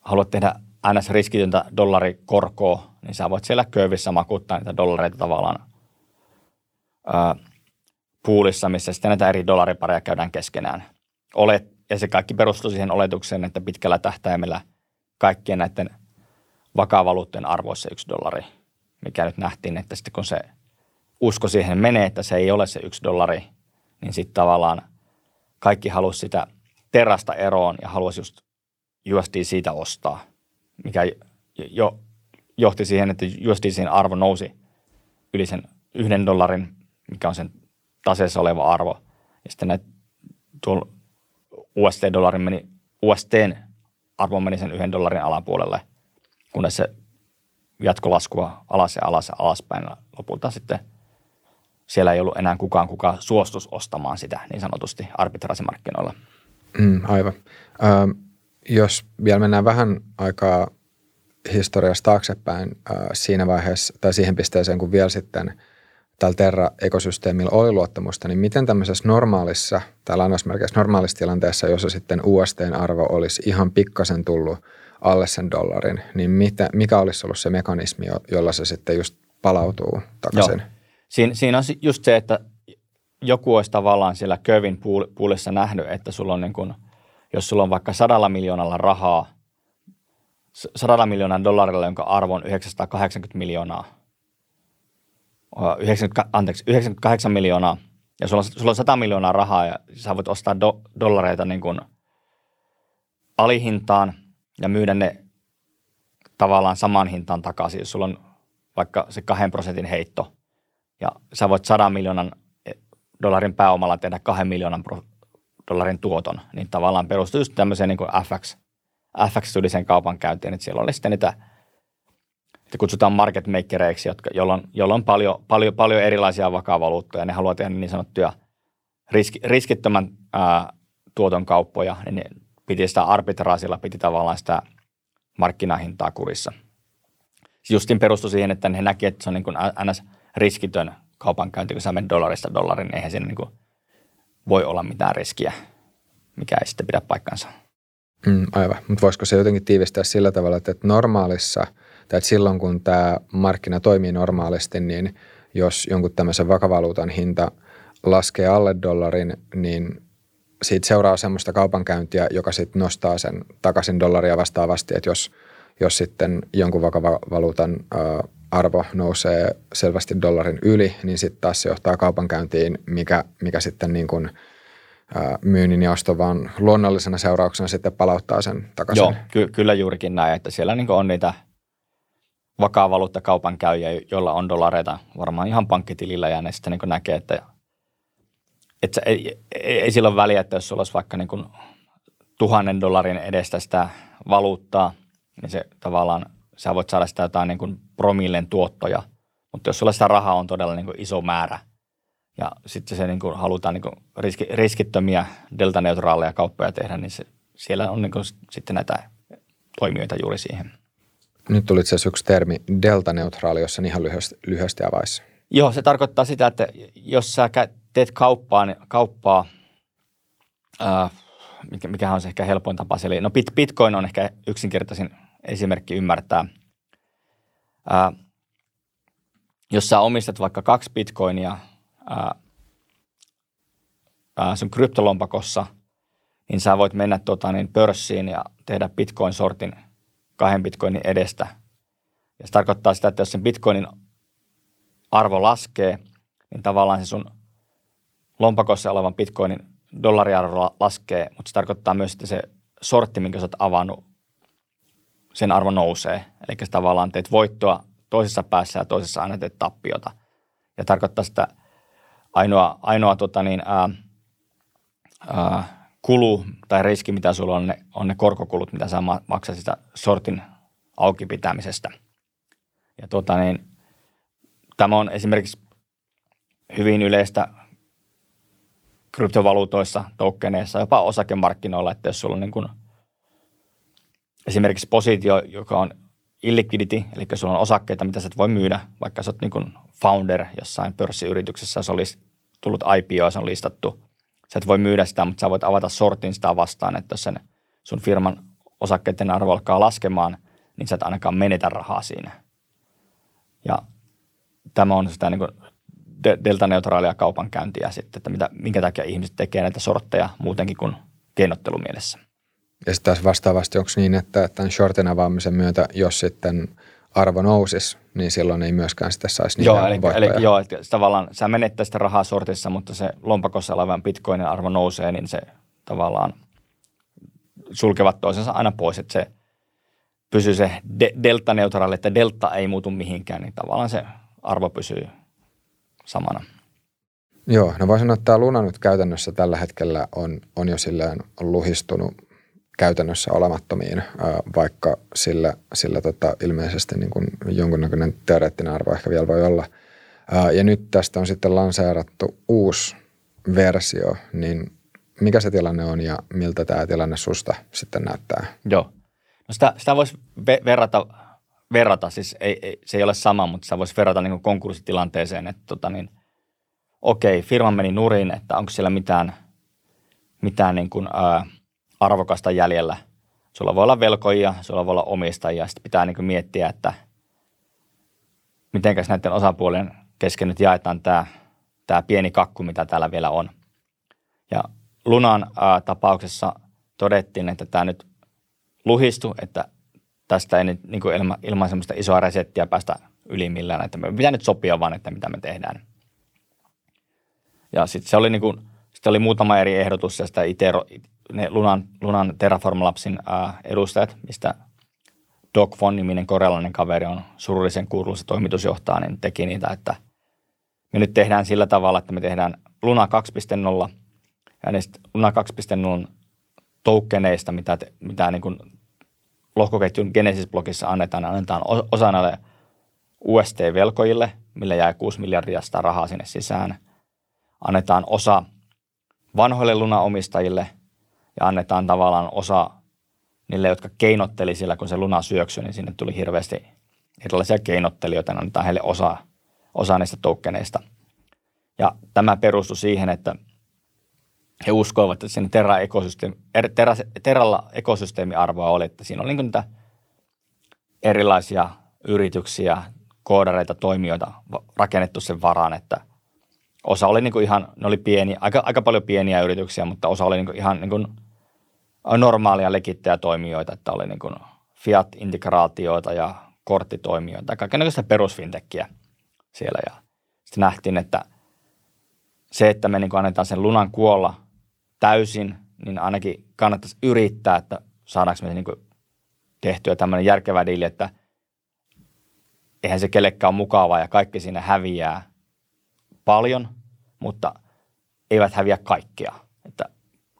Speaker 2: haluat tehdä ns. riskitöntä dollarikorkoa, niin sä voit siellä köyvissä makuttaa niitä dollareita tavallaan äh, puulissa, missä sitten näitä eri dollaripareja käydään keskenään. Olet, ja se kaikki perustuu siihen oletukseen, että pitkällä tähtäimellä kaikkien näiden vakavaluuttojen arvoissa yksi dollari, mikä nyt nähtiin, että sitten kun se usko siihen menee, että se ei ole se yksi dollari, niin sitten tavallaan kaikki halusi sitä terasta eroon ja halusi just USD siitä ostaa. mikä jo johti siihen, että USDCin arvo nousi yli sen yhden dollarin, mikä on sen taseessa oleva arvo. Ja sitten näitä tuolla USD-dollarin meni, USDn arvo meni sen yhden dollarin alapuolelle, kunnes se jatkolaskua alas ja alas ja alaspäin. Lopulta sitten siellä ei ollut enää kukaan, kuka suostus ostamaan sitä niin sanotusti arbitraasimarkkinoilla.
Speaker 1: Mm, aivan. Ö, jos vielä mennään vähän aikaa historiasta taaksepäin ö, siinä vaiheessa tai siihen pisteeseen, kun vielä sitten tällä Terra-ekosysteemillä oli luottamusta, niin miten tämmöisessä normaalissa tai lainausmerkeissä normaalissa tilanteessa, jossa sitten USDn arvo olisi ihan pikkasen tullut alle sen dollarin, niin mitä, mikä olisi ollut se mekanismi, jolla se sitten just palautuu takaisin?
Speaker 2: Siin, siinä on just se, että joku olisi tavallaan siellä kövin puulissa nähnyt, että sulla on niin kuin, jos sulla on vaikka sadalla miljoonalla rahaa, sadalla miljoonaa dollarilla, jonka arvo on 980 miljoonaa, 90, anteeksi, 98 miljoonaa, ja sulla on, sulla on 100 miljoonaa rahaa, ja sä voit ostaa do, dollareita niin kuin alihintaan ja myydä ne tavallaan samaan hintaan takaisin, jos sulla on vaikka se kahden prosentin heitto, ja sä voit 100 miljoonan dollarin pääomalla tehdä kahden miljoonan dollarin tuoton, niin tavallaan perustuu just tämmöiseen niin FX, FX-tyylisen kaupankäyntiin, että siellä oli sitten niitä, että kutsutaan market makereiksi, jotka, joilla on paljon, paljon, paljon erilaisia vakavaluuttoja, ne haluaa tehdä niin sanottuja riski, riskittömän ää, tuoton kauppoja, niin ne piti sitä arbitraasilla, piti tavallaan sitä markkinahintaa kurissa. Justin perustui siihen, että he näki, että se on niin kuin ns. riskitön kaupankäynti, kun sä menet dollarista dollarin, niin eihän siinä niin kuin voi olla mitään riskiä, mikä ei sitten pidä paikkansa.
Speaker 1: Mm, aivan, mutta voisiko se jotenkin tiivistää sillä tavalla, että normaalissa, tai että silloin kun tämä markkina toimii normaalisti, niin jos jonkun tämmöisen vakavaluutan hinta laskee alle dollarin, niin siitä seuraa semmoista kaupankäyntiä, joka sitten nostaa sen takaisin dollaria vastaavasti, että jos, jos sitten jonkun vakavaluutan arvo nousee selvästi dollarin yli, niin sitten taas se johtaa kaupankäyntiin, mikä, mikä sitten niin kuin, myynnin ja oston vaan luonnollisena seurauksena sitten palauttaa sen takaisin.
Speaker 2: Joo, ky- kyllä juurikin näin, että siellä niin on niitä vakaa käyjä, joilla on dollareita varmaan ihan pankkitilillä ja ne sitten niin näkee, että, että ei, ei, ei sillä ole väliä, että jos sulla olisi vaikka niin kuin tuhannen dollarin edestä sitä valuuttaa, niin se tavallaan sä voit saada sitä jotain niin kuin promillen tuottoja, mutta jos sulla sitä rahaa on todella niin kuin iso määrä ja sitten se niin kuin halutaan niin kuin riski, riskittömiä deltaneutraaleja kauppoja tehdä, niin se, siellä on niin kuin sitten näitä toimijoita juuri siihen.
Speaker 1: Nyt tuli itse yksi termi deltaneutraali, jossa ihan lyhyesti, lyhyesti avaisi.
Speaker 2: Joo, se tarkoittaa sitä, että jos sä teet kauppaa, kauppaa ää, mikä, mikä on se ehkä helpoin tapa. Eli no Bitcoin on ehkä yksinkertaisin esimerkki ymmärtää. Ää, jos sä omistat vaikka kaksi bitcoinia ää, ää, sun kryptolompakossa, niin sä voit mennä tota, niin pörssiin ja tehdä bitcoin-sortin kahden bitcoinin edestä. Ja se tarkoittaa sitä, että jos sen bitcoinin arvo laskee, niin tavallaan se sun lompakossa olevan bitcoinin dollariarvo laskee, mutta se tarkoittaa myös, että se sortti, minkä sä oot avannut, sen arvo nousee. Eli tavallaan teet voittoa toisessa päässä ja toisessa aina teet tappiota. Ja tarkoittaa sitä ainoa, ainoa tota niin, ää, ää, kulu tai riski, mitä sulla on, ne, on ne korkokulut, mitä sä maksat sitä sortin auki pitämisestä. Ja tota niin, tämä on esimerkiksi hyvin yleistä kryptovaluutoissa, tokeneissa, jopa osakemarkkinoilla, että jos sulla on niin kuin – esimerkiksi positio, joka on illiquidity, eli sulla on osakkeita, mitä sä et voi myydä, vaikka sä oot niin kuin founder jossain pörssiyrityksessä, se olisi tullut IPO, se on listattu. Sä et voi myydä sitä, mutta sä voit avata sortin sitä vastaan, että jos sen sun firman osakkeiden arvo alkaa laskemaan, niin sä et ainakaan menetä rahaa siinä. Ja tämä on sitä niin kuin delta-neutraalia kaupankäyntiä sitten, että mitä, minkä takia ihmiset tekee näitä sortteja muutenkin kuin keinottelumielessä.
Speaker 1: Ja sitten taas vastaavasti onko niin, että tämän shortin avaamisen myötä, jos sitten arvo nousisi, niin silloin ei myöskään sitten saisi niitä
Speaker 2: joo, eli, eli, joo, että tavallaan sä menettäisit sitä rahaa sortissa, mutta se lompakossa olevan bitcoinin arvo nousee, niin se tavallaan sulkevat toisensa aina pois, että se pysyy se de- delta-neutraali, että delta ei muutu mihinkään, niin tavallaan se arvo pysyy samana.
Speaker 1: Joo, no voisin sanoa, että tämä Luna nyt käytännössä tällä hetkellä on, on jo silleen luhistunut käytännössä olemattomiin, vaikka sillä, sillä tota, ilmeisesti niin kuin jonkunnäköinen teoreettinen arvo ehkä vielä voi olla. Ja nyt tästä on sitten lanseerattu uusi versio, niin mikä se tilanne on ja miltä tämä tilanne susta sitten näyttää?
Speaker 2: Joo. No sitä, sitä voisi verrata, verrata, siis ei, ei, se ei ole sama, mutta sitä voisi verrata niin konkurssitilanteeseen, että tota niin, okei, firma meni nurin, että onko siellä mitään, mitään niin kuin, ää, arvokasta jäljellä. Sulla voi olla velkoja, sulla voi olla omistajia. Sitten pitää niin miettiä, että miten näiden osapuolien kesken nyt jaetaan tämä, tämä pieni kakku, mitä täällä vielä on. Ja Lunan ää, tapauksessa todettiin, että tämä nyt luhistu, että tästä ei nyt niin kuin ilman, ilman semmoista isoa resettiä päästä yli millään, että me pitää nyt sopia vaan, että mitä me tehdään. Ja sitten se oli niin kuin, sitten oli muutama eri ehdotus ja sitä itse ne Lunan, Lunan Terraform Labsin ää, edustajat, mistä Doc Von niminen korealainen kaveri on surullisen kuuluisa toimitusjohtaja, niin teki niitä, että me nyt tehdään sillä tavalla, että me tehdään Luna 2.0 ja niistä Luna 2.0 tokeneista, mitä, te, mitä niin kuin lohkoketjun Genesis-blogissa annetaan, annetaan osa näille UST-velkojille, millä jää 6 miljardia sitä rahaa sinne sisään. Annetaan osa vanhoille Luna-omistajille – ja annetaan tavallaan osa niille, jotka keinotteli sillä, kun se luna syöksyi, niin sinne tuli hirveästi erilaisia keinottelijoita, niin annetaan heille osa, osa niistä tokeneista. Ja tämä perustui siihen, että he uskoivat, että siinä Terra ekosysteemi, er, terra, Terralla ekosysteemiarvoa oli, että siinä oli niin niitä erilaisia yrityksiä, koodareita, toimijoita rakennettu sen varaan, että osa oli niin ihan, ne oli pieni, aika, aika paljon pieniä yrityksiä, mutta osa oli niin ihan niin normaalia legittäjätoimijoita, että oli niin Fiat-integraatioita ja korttitoimijoita, kaikenlaista perusfintekkiä siellä. Ja sitten nähtiin, että se, että me niin annetaan sen lunan kuolla täysin, niin ainakin kannattaisi yrittää, että saadaanko me niin tehtyä tämmöinen järkevä diili, että eihän se kellekään ole mukavaa ja kaikki siinä häviää paljon, mutta eivät häviä kaikkea. Että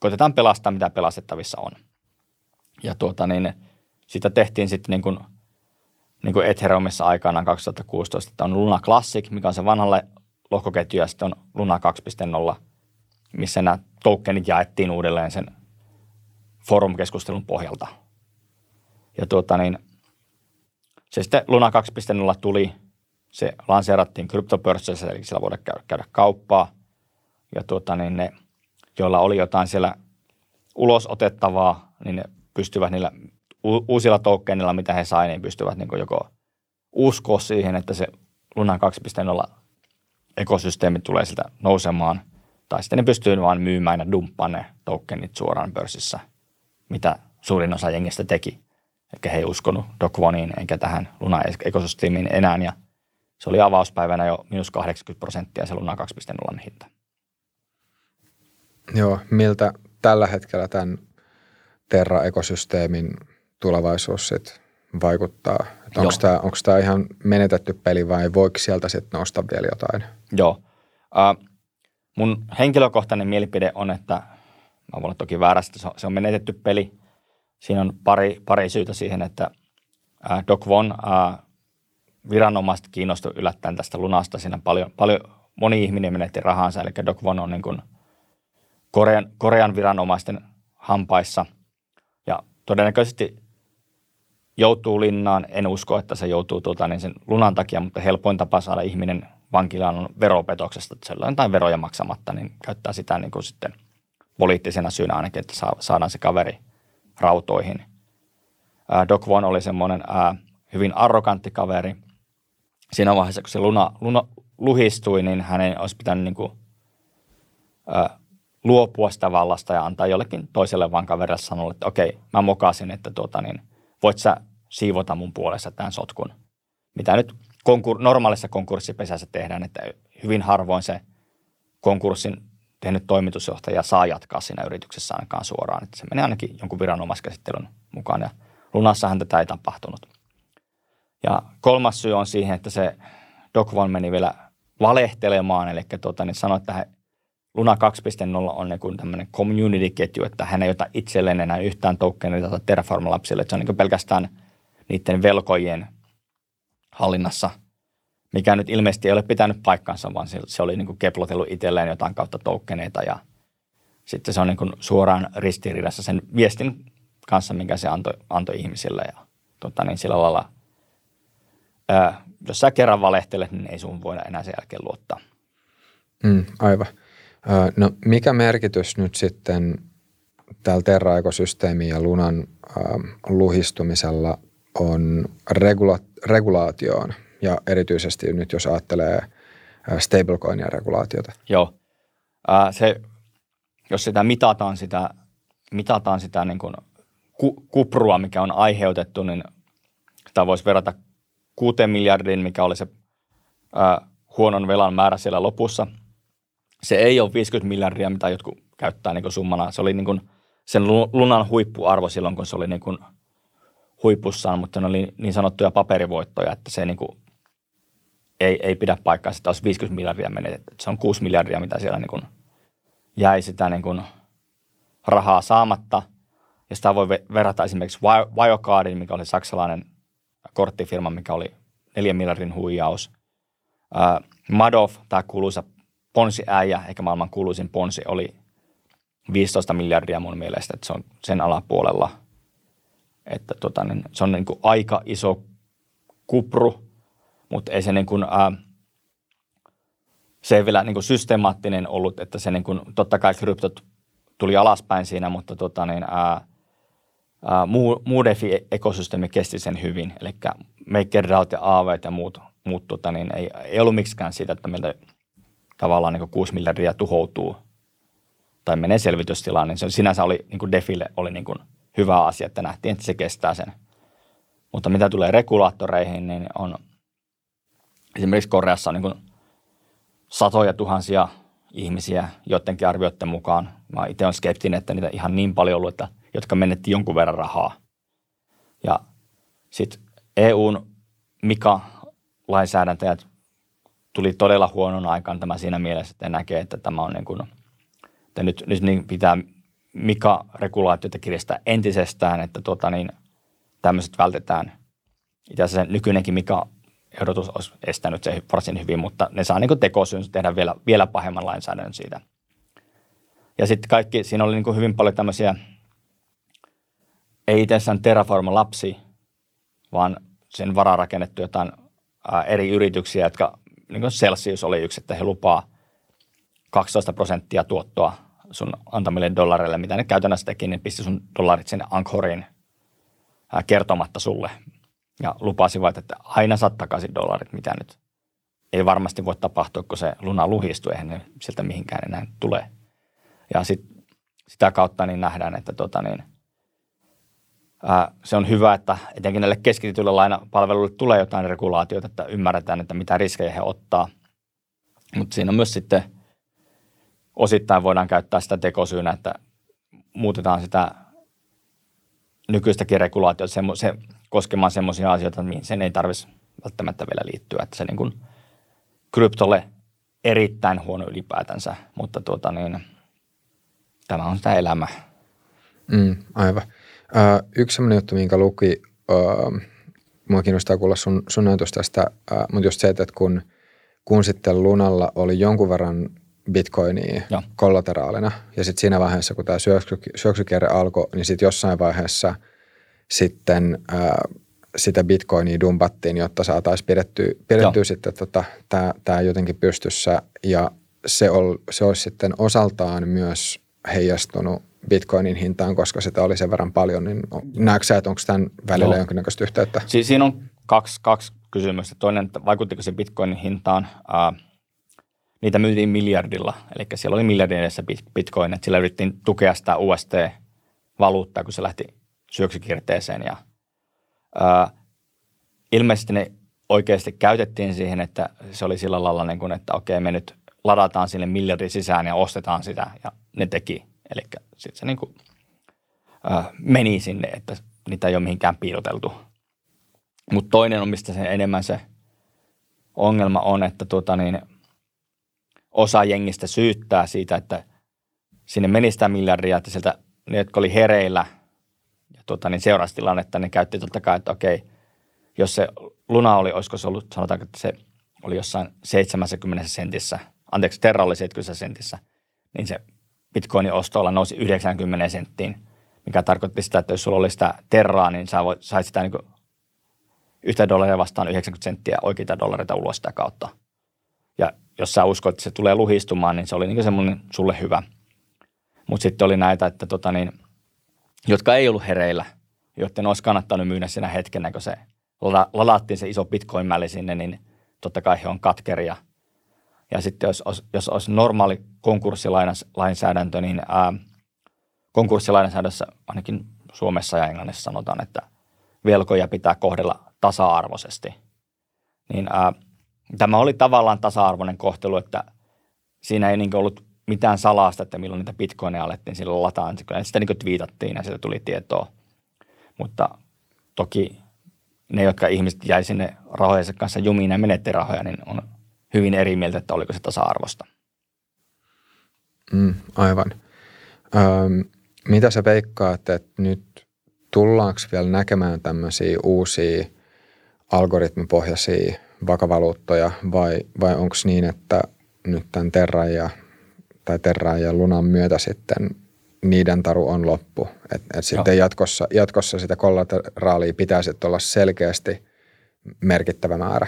Speaker 2: koitetaan pelastaa, mitä pelastettavissa on. Ja tuota niin, sitä tehtiin sitten niin kuin, niin kuin Ethereumissa aikanaan 2016, että on Luna Classic, mikä on se vanhalle lohkoketju, ja sitten on Luna 2.0, missä nämä tokenit jaettiin uudelleen sen forum-keskustelun pohjalta. Ja tuota niin, se sitten Luna 2.0 tuli, se lanseerattiin kryptopörssissä, eli siellä voidaan käydä, käydä kauppaa. Ja tuota niin ne joilla oli jotain siellä ulos otettavaa, niin ne pystyvät niillä uusilla tokenilla, mitä he saivat, niin pystyvät niin joko uskoa siihen, että se Luna 2.0 ekosysteemi tulee siltä nousemaan, tai sitten ne pystyy vain myymään ja dumppaamaan ne tokenit suoraan pörssissä, mitä suurin osa jengistä teki. Eli he ei uskonut Dokvoniin eikä tähän Luna-ekosysteemiin enää, ja se oli avauspäivänä jo minus 80 prosenttia se Luna 2.0 hinta.
Speaker 1: Joo, miltä tällä hetkellä tämän Terra-ekosysteemin tulevaisuus sit vaikuttaa? Onko tämä, onko tämä ihan menetetty peli vai voiko sieltä sitten nousta vielä jotain?
Speaker 2: Joo. Uh, mun henkilökohtainen mielipide on, että mä voin olla toki väärästä, se on menetetty peli. Siinä on pari, pari syytä siihen, että Doc Von viranomaiset kiinnostuivat yllättäen tästä lunasta. Siinä paljon, paljon moni ihminen menetti rahansa, eli Doc Von on niin kuin – Korean, Korean viranomaisten hampaissa ja todennäköisesti joutuu linnaan. En usko, että se joutuu tuota, niin sen lunan takia, mutta helpoin tapa saada ihminen vankilaan on veropetoksesta, että siellä on jotain veroja maksamatta, niin käyttää sitä niin kuin sitten poliittisena syynä ainakin, että saadaan se kaveri rautoihin. Doc Von oli semmoinen hyvin arrogantti kaveri. Siinä vaiheessa, kun se luna, luna luhistui, niin hänen olisi pitänyt niin kuin, ää, luopua sitä vallasta ja antaa jollekin toiselle vaan kaverille sanoa, että okei, mä mokasin, että tuota, niin, voit sä siivota mun puolessa tämän sotkun. Mitä nyt konkur- normaalissa konkurssipesässä tehdään, että hyvin harvoin se konkurssin tehnyt toimitusjohtaja saa jatkaa siinä yrityksessä ainakaan suoraan. Että se menee ainakin jonkun viranomaiskäsittelyn mukaan. Ja Lunassahan tätä ei tapahtunut. Ja kolmas syy on siihen, että se Doc meni vielä valehtelemaan, eli tuota, niin sanoi, että Luna 2.0 on niin tämmöinen community-ketju, että hän ei ota itselleen enää yhtään tokeneita Terraform-lapsille, että se on niin pelkästään niiden velkojen hallinnassa, mikä nyt ilmeisesti ei ole pitänyt paikkansa, vaan se oli niin kuin keplotellut itselleen jotain kautta tokeneita ja sitten se on niin kuin suoraan ristiriidassa sen viestin kanssa, minkä se antoi, antoi ihmisille ja tota, niin sillä lailla, ää, jos sä kerran valehtelet, niin ei sun voida enää sen jälkeen luottaa.
Speaker 1: Mm, aivan. No mikä merkitys nyt sitten tällä Terra-ekosysteemin ja Lunan äh, luhistumisella on regula- regulaatioon ja erityisesti nyt jos ajattelee äh, stablecoinia regulaatiota?
Speaker 2: Joo. Äh, se, jos sitä mitataan sitä, mitataan sitä niin kuin ku, kuprua, mikä on aiheutettu, niin sitä voisi verrata 6 miljardin, mikä oli se äh, huonon velan määrä siellä lopussa – se ei ole 50 miljardia, mitä jotkut käyttää niin summana. Se oli niin kuin sen lunan huippuarvo silloin, kun se oli niin kuin huipussaan, mutta ne oli niin sanottuja paperivoittoja, että se niin kuin ei, ei pidä paikkaa, että olisi 50 miljardia menetetty. Se on 6 miljardia, mitä siellä niin kuin jäi sitä niin kuin rahaa saamatta. Ja sitä voi verrata esimerkiksi Wirecardin, mikä oli saksalainen korttifirma, mikä oli 4 miljardin huijaus. Madoff, tämä kuuluisa Ponsi-äijä, eikä maailman kuuluisin Ponsi, oli 15 miljardia mun mielestä, että se on sen alapuolella. Että tota, niin se on niin kuin aika iso kupru, mutta ei se niin kuin, ää, se ei vielä niin kuin systemaattinen ollut, että se niin kuin, totta kai kryptot tuli alaspäin siinä, mutta tota, niin, ää, ää, muu, muu DeFi-ekosysteemi kesti sen hyvin. Eli MakerDAOt ja AV ja muut, muut tota, niin ei, ei ollut miksikään siitä, että meiltä tavallaan niin 6 miljardia tuhoutuu tai menee selvitystilaan, niin se sinänsä oli niin kuin Defille oli niin kuin hyvä asia, että nähtiin, että se kestää sen. Mutta mitä tulee regulaattoreihin, niin on esimerkiksi Koreassa niin kuin satoja tuhansia ihmisiä joidenkin arvioiden mukaan. Mä itse olen skeptinen, että niitä ihan niin paljon ollut, että, jotka menetti jonkun verran rahaa. Ja sitten EUn Mika-lainsäädäntäjät tuli todella huonon aikaan tämä siinä mielessä, että näkee, että tämä on niin kuin, että nyt, nyt niin pitää Mika-regulaatioita kirjastää entisestään, että tuota niin, tämmöiset vältetään. Itse asiassa nykyinenkin Mika ehdotus olisi estänyt se varsin hyvin, mutta ne saa niin tekosyyn tehdä vielä, vielä pahemman lainsäädännön siitä. Ja sitten kaikki, siinä oli niin hyvin paljon tämmöisiä, ei itsessään Terraforma lapsi, vaan sen varaa rakennettu jotain ää, eri yrityksiä, jotka niin kuin Celsius oli yksi, että he lupaa 12 prosenttia tuottoa sun antamille dollareille, mitä ne käytännössä teki, niin pisti sun dollarit sinne Anchoriin kertomatta sulle. Ja lupasivat, että aina saat takaisin dollarit, mitä nyt ei varmasti voi tapahtua, kun se luna luhistuu, eihän ne sieltä mihinkään enää tule. Ja sit, sitä kautta niin nähdään, että tota niin – se on hyvä, että etenkin näille keskitetyille lainapalveluille tulee jotain regulaatioita, että ymmärretään, että mitä riskejä he ottaa. Mutta siinä on myös sitten osittain voidaan käyttää sitä tekosyynä, että muutetaan sitä nykyistäkin regulaatiota se, se, koskemaan sellaisia asioita, mihin sen ei tarvitsisi välttämättä vielä liittyä. Että se niin kuin kryptolle erittäin huono ylipäätänsä, mutta tuota niin, tämä on sitä elämää.
Speaker 1: Mm, aivan. Uh, yksi sellainen juttu, minkä luki, uh, mua kiinnostaa kuulla sun, sun tästä, uh, mutta just se, että kun, kun sitten Lunalla oli jonkun verran bitcoinia Joo. kollateraalina, ja sitten siinä vaiheessa, kun tämä syöksy, syöksykierre alkoi, niin sitten jossain vaiheessa sitten uh, sitä bitcoinia dumpattiin, jotta saataisiin pidettyä, pidettyä sitten tota, tämä jotenkin pystyssä, ja se, ol, se olisi sitten osaltaan myös heijastunut bitcoinin hintaan, koska sitä oli sen verran paljon, niin näetkö sä, että onko tämän välillä Joo. jonkinnäköistä yhteyttä?
Speaker 2: Si- siinä on kaksi, kaksi kysymystä. Toinen, että vaikuttiko se bitcoinin hintaan? Ää, niitä myytiin miljardilla, eli siellä oli miljardin edessä bitcoin, että sillä yritettiin tukea sitä UST-valuuttaa, kun se lähti syöksykierteeseen. Ja, ää, ilmeisesti ne oikeasti käytettiin siihen, että se oli sillä lailla, niin kuin, että okei, me nyt ladataan sille miljardin sisään ja ostetaan sitä, ja ne teki. Eli sitten se niin kuin, äh, meni sinne, että niitä ei ole mihinkään piiloteltu. Mutta toinen on, mistä se enemmän se ongelma on, että tuota niin, osa jengistä syyttää siitä, että sinne meni sitä miljardia, että sieltä ne, jotka oli hereillä ja tuota, niin seurasi tilannetta, ne käytti totta kai, että okei, jos se luna oli, olisiko se ollut, sanotaanko, että se oli jossain 70 sentissä, anteeksi, Terra oli 70 sentissä, niin se bitcoinin ostoilla nousi 90 senttiin, mikä tarkoitti sitä, että jos sulla oli sitä Terraa, niin sä voit, sait sitä niin yhtä dollaria vastaan 90 senttiä oikeita dollareita ulos sitä kautta. Jos sä uskot, että se tulee luhistumaan, niin se oli niin semmoinen sulle hyvä. Mutta sitten oli näitä, että tota niin, jotka ei ollut hereillä, joiden olisi kannattanut myydä siinä hetkenä, kun se ladattiin se iso bitcoin-mäli sinne, niin totta kai he on katkeria. Ja sitten jos, jos olisi normaali konkurssilainsäädäntö, niin ää, konkurssilainsäädännössä ainakin Suomessa ja Englannissa sanotaan, että velkoja pitää kohdella tasa-arvoisesti. Niin ää, tämä oli tavallaan tasa-arvoinen kohtelu, että siinä ei niin ollut mitään salasta, että milloin niitä bitcoineja alettiin silloin lataan. Sitä niin twiitattiin ja sieltä tuli tietoa. Mutta toki ne, jotka ihmiset jäi sinne rahojensa kanssa jumiin ja menetti rahoja, niin on hyvin eri mieltä, että oliko se tasa-arvosta.
Speaker 1: Mm, aivan. Öm, mitä sä veikkaat, että nyt tullaanko vielä näkemään tämmöisiä uusia algoritmipohjaisia vakavaluuttoja vai, vai onko niin, että nyt tämän Terran ja, tai Terran ja Lunan myötä sitten niiden taru on loppu. Että et sitten jatkossa, jatkossa sitä kollateraalia pitäisi olla selkeästi merkittävä määrä.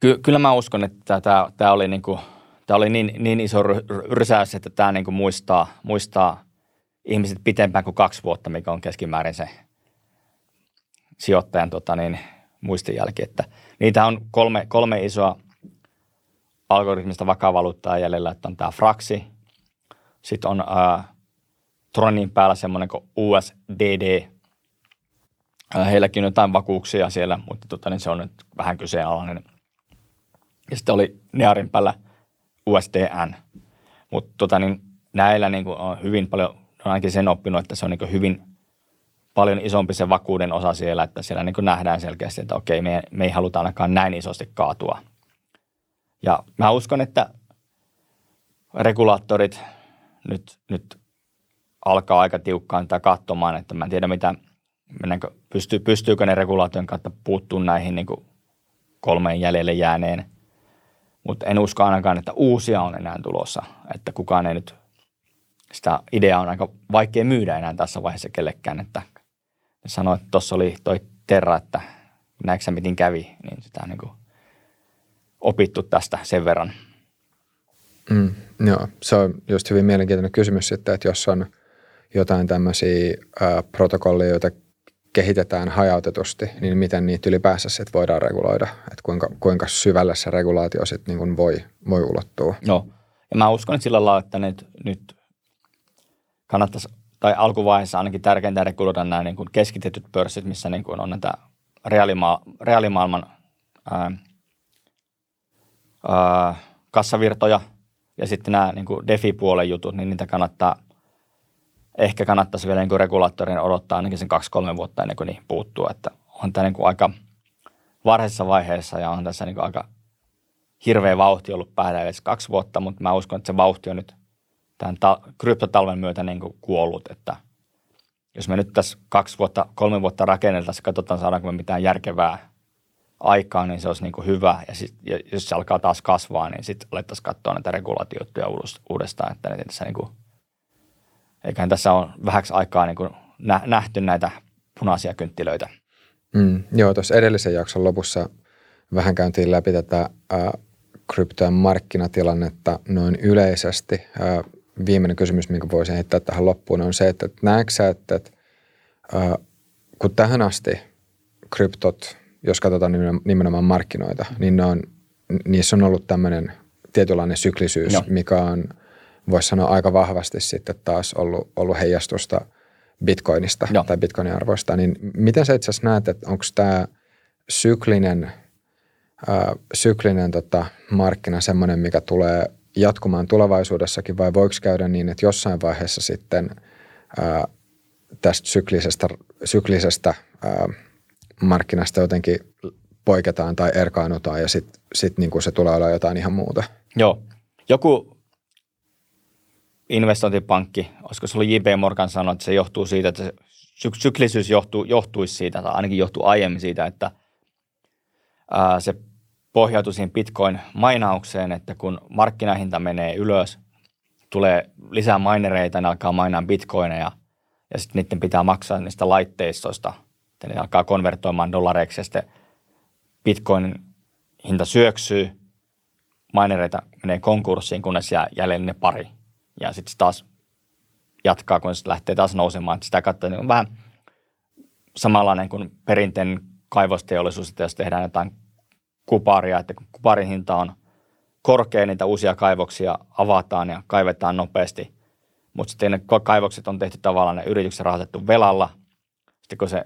Speaker 2: Ky- kyllä mä uskon, että tämä, oli, niinku, tämä oli niin, niin iso rysäys, että tämä niinku muistaa, muistaa ihmiset pitempään kuin kaksi vuotta, mikä on keskimäärin se sijoittajan tota niin, muistijälki. Että niitä on kolme, kolme isoa algoritmista vakavaluuttaa jäljellä, että on tämä Fraxi, sitten on ää, Tronin päällä semmoinen kuin USDD. Heilläkin on jotain vakuuksia siellä, mutta tota, niin se on nyt vähän kyseenalainen. Ja sitten oli Nearin päällä USDN. Mutta tota, niin näillä niin kuin on hyvin paljon, on ainakin sen oppinut, että se on niin hyvin paljon isompi se vakuuden osa siellä, että siellä niin nähdään selkeästi, että okei, me, me ei haluta ainakaan näin isosti kaatua. Ja mä uskon, että regulaattorit nyt, nyt alkaa aika tiukkaan tätä katsomaan, että mä en tiedä mitä, mennäänkö, pystyy, pystyykö ne regulaation kautta puuttumaan näihin niin kolmeen jäljelle jääneen. Mutta en usko ainakaan, että uusia on enää tulossa, että kukaan ei nyt, sitä ideaa on aika vaikea myydä enää tässä vaiheessa kellekään, että sanoi, että tuossa oli toi Terra, että näetkö miten kävi, niin sitä on niin kuin opittu tästä sen verran.
Speaker 1: Mm, joo, se on just hyvin mielenkiintoinen kysymys sitten, että jos on – jotain tämmöisiä ää, protokollia, joita kehitetään hajautetusti, niin miten niitä ylipäänsä sitten voidaan reguloida, että kuinka, kuinka syvälle se regulaatio sitten niin voi, voi ulottua.
Speaker 2: Joo, ja mä uskon että sillä lailla, että nyt, nyt kannattaisi, tai alkuvaiheessa ainakin tärkeintä reguloida nämä niin kuin keskitetyt pörssit, missä niin kuin on näitä reaalima- reaalimaailman ää, ää, kassavirtoja ja sitten nämä niin kuin DeFi-puolen jutut, niin niitä kannattaa ehkä kannattaisi vielä niin regulaattorin odottaa ainakin sen kaksi-kolme vuotta ennen kuin niihin puuttuu. Että on tämä niin kuin aika varhaisessa vaiheessa ja on tässä niin kuin aika hirveä vauhti ollut päällä edes kaksi vuotta, mutta mä uskon, että se vauhti on nyt tämän ta- kryptotalven myötä niin kuin kuollut, että jos me nyt tässä kaksi vuotta, kolme vuotta rakenneltaisiin, katsotaan saadaanko me mitään järkevää aikaa, niin se olisi niin kuin hyvä. Ja, sit, ja jos se alkaa taas kasvaa, niin sitten alettaisiin katsoa näitä regulaatioita uudestaan, että ne tässä niin kuin – eiköhän tässä ole vähäksi aikaa niin kuin nähty näitä punaisia kynttilöitä.
Speaker 1: Mm, joo, tuossa edellisen jakson lopussa vähän käyntiin läpi tätä äh, kryptojen markkinatilannetta noin yleisesti. Äh, viimeinen kysymys, minkä voisin heittää tähän loppuun, on se, että näetkö sä, että, että kun tähän asti kryptot, jos katsotaan nimenomaan markkinoita, niin ne on, niissä on ollut tämmöinen tietynlainen syklisyys, Joo. mikä on – voisi sanoa aika vahvasti sitten taas ollut, ollut heijastusta bitcoinista Joo. tai bitcoinin arvoista, niin miten sä itse asiassa näet, että onko tämä syklinen, äh, syklinen tota, markkina semmoinen, mikä tulee jatkumaan tulevaisuudessakin vai voiko käydä niin, että jossain vaiheessa sitten äh, tästä syklisestä, syklisestä ää, markkinasta jotenkin poiketaan tai erkaanutaan ja sitten sit niin se tulee olla jotain ihan muuta.
Speaker 2: Joo. Joku investointipankki, olisiko se ollut J.P. Morgan sanonut, että se johtuu siitä, että se syklisyys johtuu, johtuisi siitä, tai ainakin johtuu aiemmin siitä, että ää, se pohjautui siihen Bitcoin-mainaukseen, että kun markkinahinta menee ylös, tulee lisää minereita, ne alkaa mainaa bitcoineja, ja sitten niiden pitää maksaa niistä laitteistoista, että ne alkaa konvertoimaan dollareiksi, ja sitten bitcoinin hinta syöksyy, minereita menee konkurssiin, kunnes jää jäljelle ne pari. Ja sitten taas jatkaa, kun se lähtee taas nousemaan. Sitä kautta niin on vähän samanlainen kuin perinteinen kaivosteollisuus, että jos tehdään jotain kuparia, että kun kuparin hinta on korkea, niitä uusia kaivoksia avataan ja kaivetaan nopeasti. Mutta sitten ne kaivokset on tehty tavallaan ne yritykset rahoitettu velalla. Sitten kun se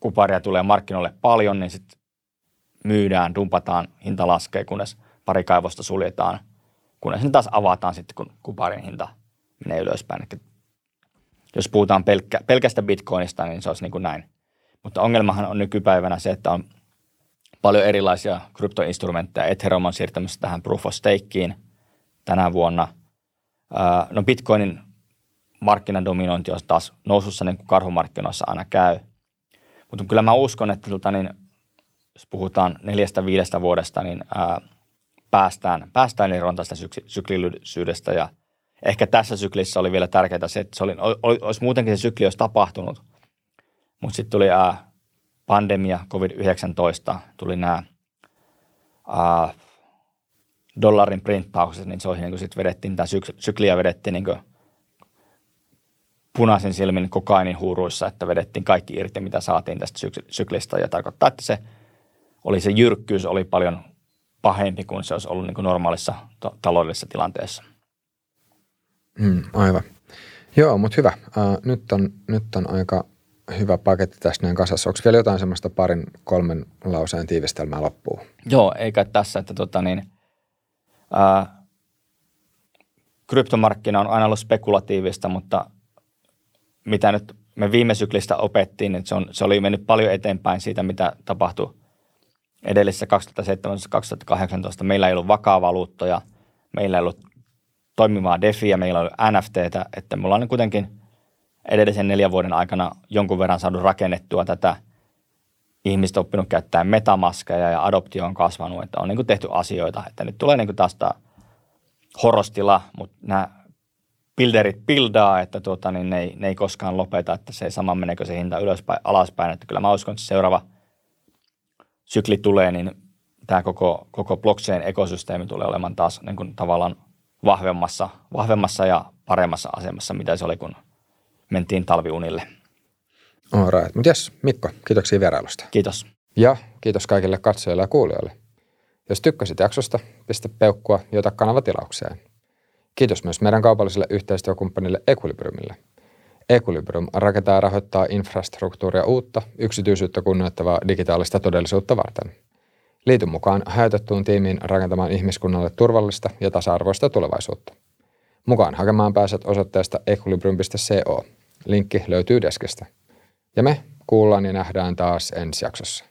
Speaker 2: kuparia tulee markkinoille paljon, niin sitten myydään, dumpataan, hinta laskee, kunnes pari kaivosta suljetaan, kunnes ne taas avataan sitten, kun kuparin hinta menee ylöspäin. Eli jos puhutaan pelkkä, pelkästä bitcoinista, niin se olisi niin kuin näin. Mutta ongelmahan on nykypäivänä se, että on paljon erilaisia kryptoinstrumentteja. Ethereum on siirtämässä tähän proof of stakeen tänä vuonna. No bitcoinin markkinadominointi on taas nousussa niin kuin karhumarkkinoissa aina käy. Mutta kyllä mä uskon, että tota, niin, jos puhutaan neljästä viidestä vuodesta, niin ää, päästään, päästään eroon tästä syk- syklisyydestä ja ehkä tässä syklissä oli vielä tärkeää se, että se oli, olisi muutenkin se sykli olisi tapahtunut, mutta sitten tuli ää, pandemia, COVID-19, tuli nämä ää, dollarin printtaukset, niin se oli niin kuin sitten vedettiin, tämä syk- sykliä vedettiin niin kuin punaisin silmin kokainin huuruissa, että vedettiin kaikki irti, mitä saatiin tästä syk- syklistä ja tarkoittaa, että se oli se jyrkkyys oli paljon pahempi kuin se olisi ollut niin kuin normaalissa to- taloudellisessa tilanteessa.
Speaker 1: Mm, aivan. Joo, mutta hyvä. Uh, nyt, on, nyt on aika hyvä paketti tässä näin kasassa. Onko vielä jotain semmoista parin, kolmen lauseen tiivistelmää loppuun?
Speaker 2: Joo, eikä tässä, että tota niin, uh, kryptomarkkina on aina ollut spekulatiivista, mutta mitä nyt me viime syklistä opettiin, että se, on, se oli mennyt paljon eteenpäin siitä, mitä tapahtui edellisessä 2017-2018 meillä ei ollut vakaa valuuttoja, meillä ei ollut toimivaa defiä, meillä oli NFTtä, että me ollaan niin kuitenkin edellisen neljän vuoden aikana jonkun verran saanut rakennettua tätä ihmistä oppinut käyttää metamaskeja ja adoptio on kasvanut, että on niin kuin tehty asioita, että nyt tulee niin kuin taas tämä horostila, mutta nämä builderit buildaa, että tuota, niin ne, ei, ne ei koskaan lopeta, että se ei sama menekö se hinta ylöspäin, alaspäin, että kyllä mä uskon, että seuraava – sykli tulee, niin tämä koko, koko blockchain-ekosysteemi tulee olemaan taas niin kuin tavallaan vahvemmassa, vahvemmassa ja paremmassa asemassa, mitä se oli, kun mentiin talviunille.
Speaker 1: All right. Mutta jes, Mikko, kiitoksia vierailusta.
Speaker 2: Kiitos.
Speaker 1: Ja kiitos kaikille katsojille ja kuulijoille. Jos tykkäsit jaksosta, pistä peukkua ja ota kanava tilaukseen. Kiitos myös meidän kaupalliselle yhteistyökumppanille Equilibriumille – Equilibrium rakentaa ja rahoittaa infrastruktuuria uutta, yksityisyyttä kunnioittavaa digitaalista todellisuutta varten. Liity mukaan hajautettuun tiimiin rakentamaan ihmiskunnalle turvallista ja tasa-arvoista tulevaisuutta. Mukaan hakemaan pääset osoitteesta equilibrium.co. Linkki löytyy deskistä. Ja me kuullaan ja nähdään taas ensi jaksossa.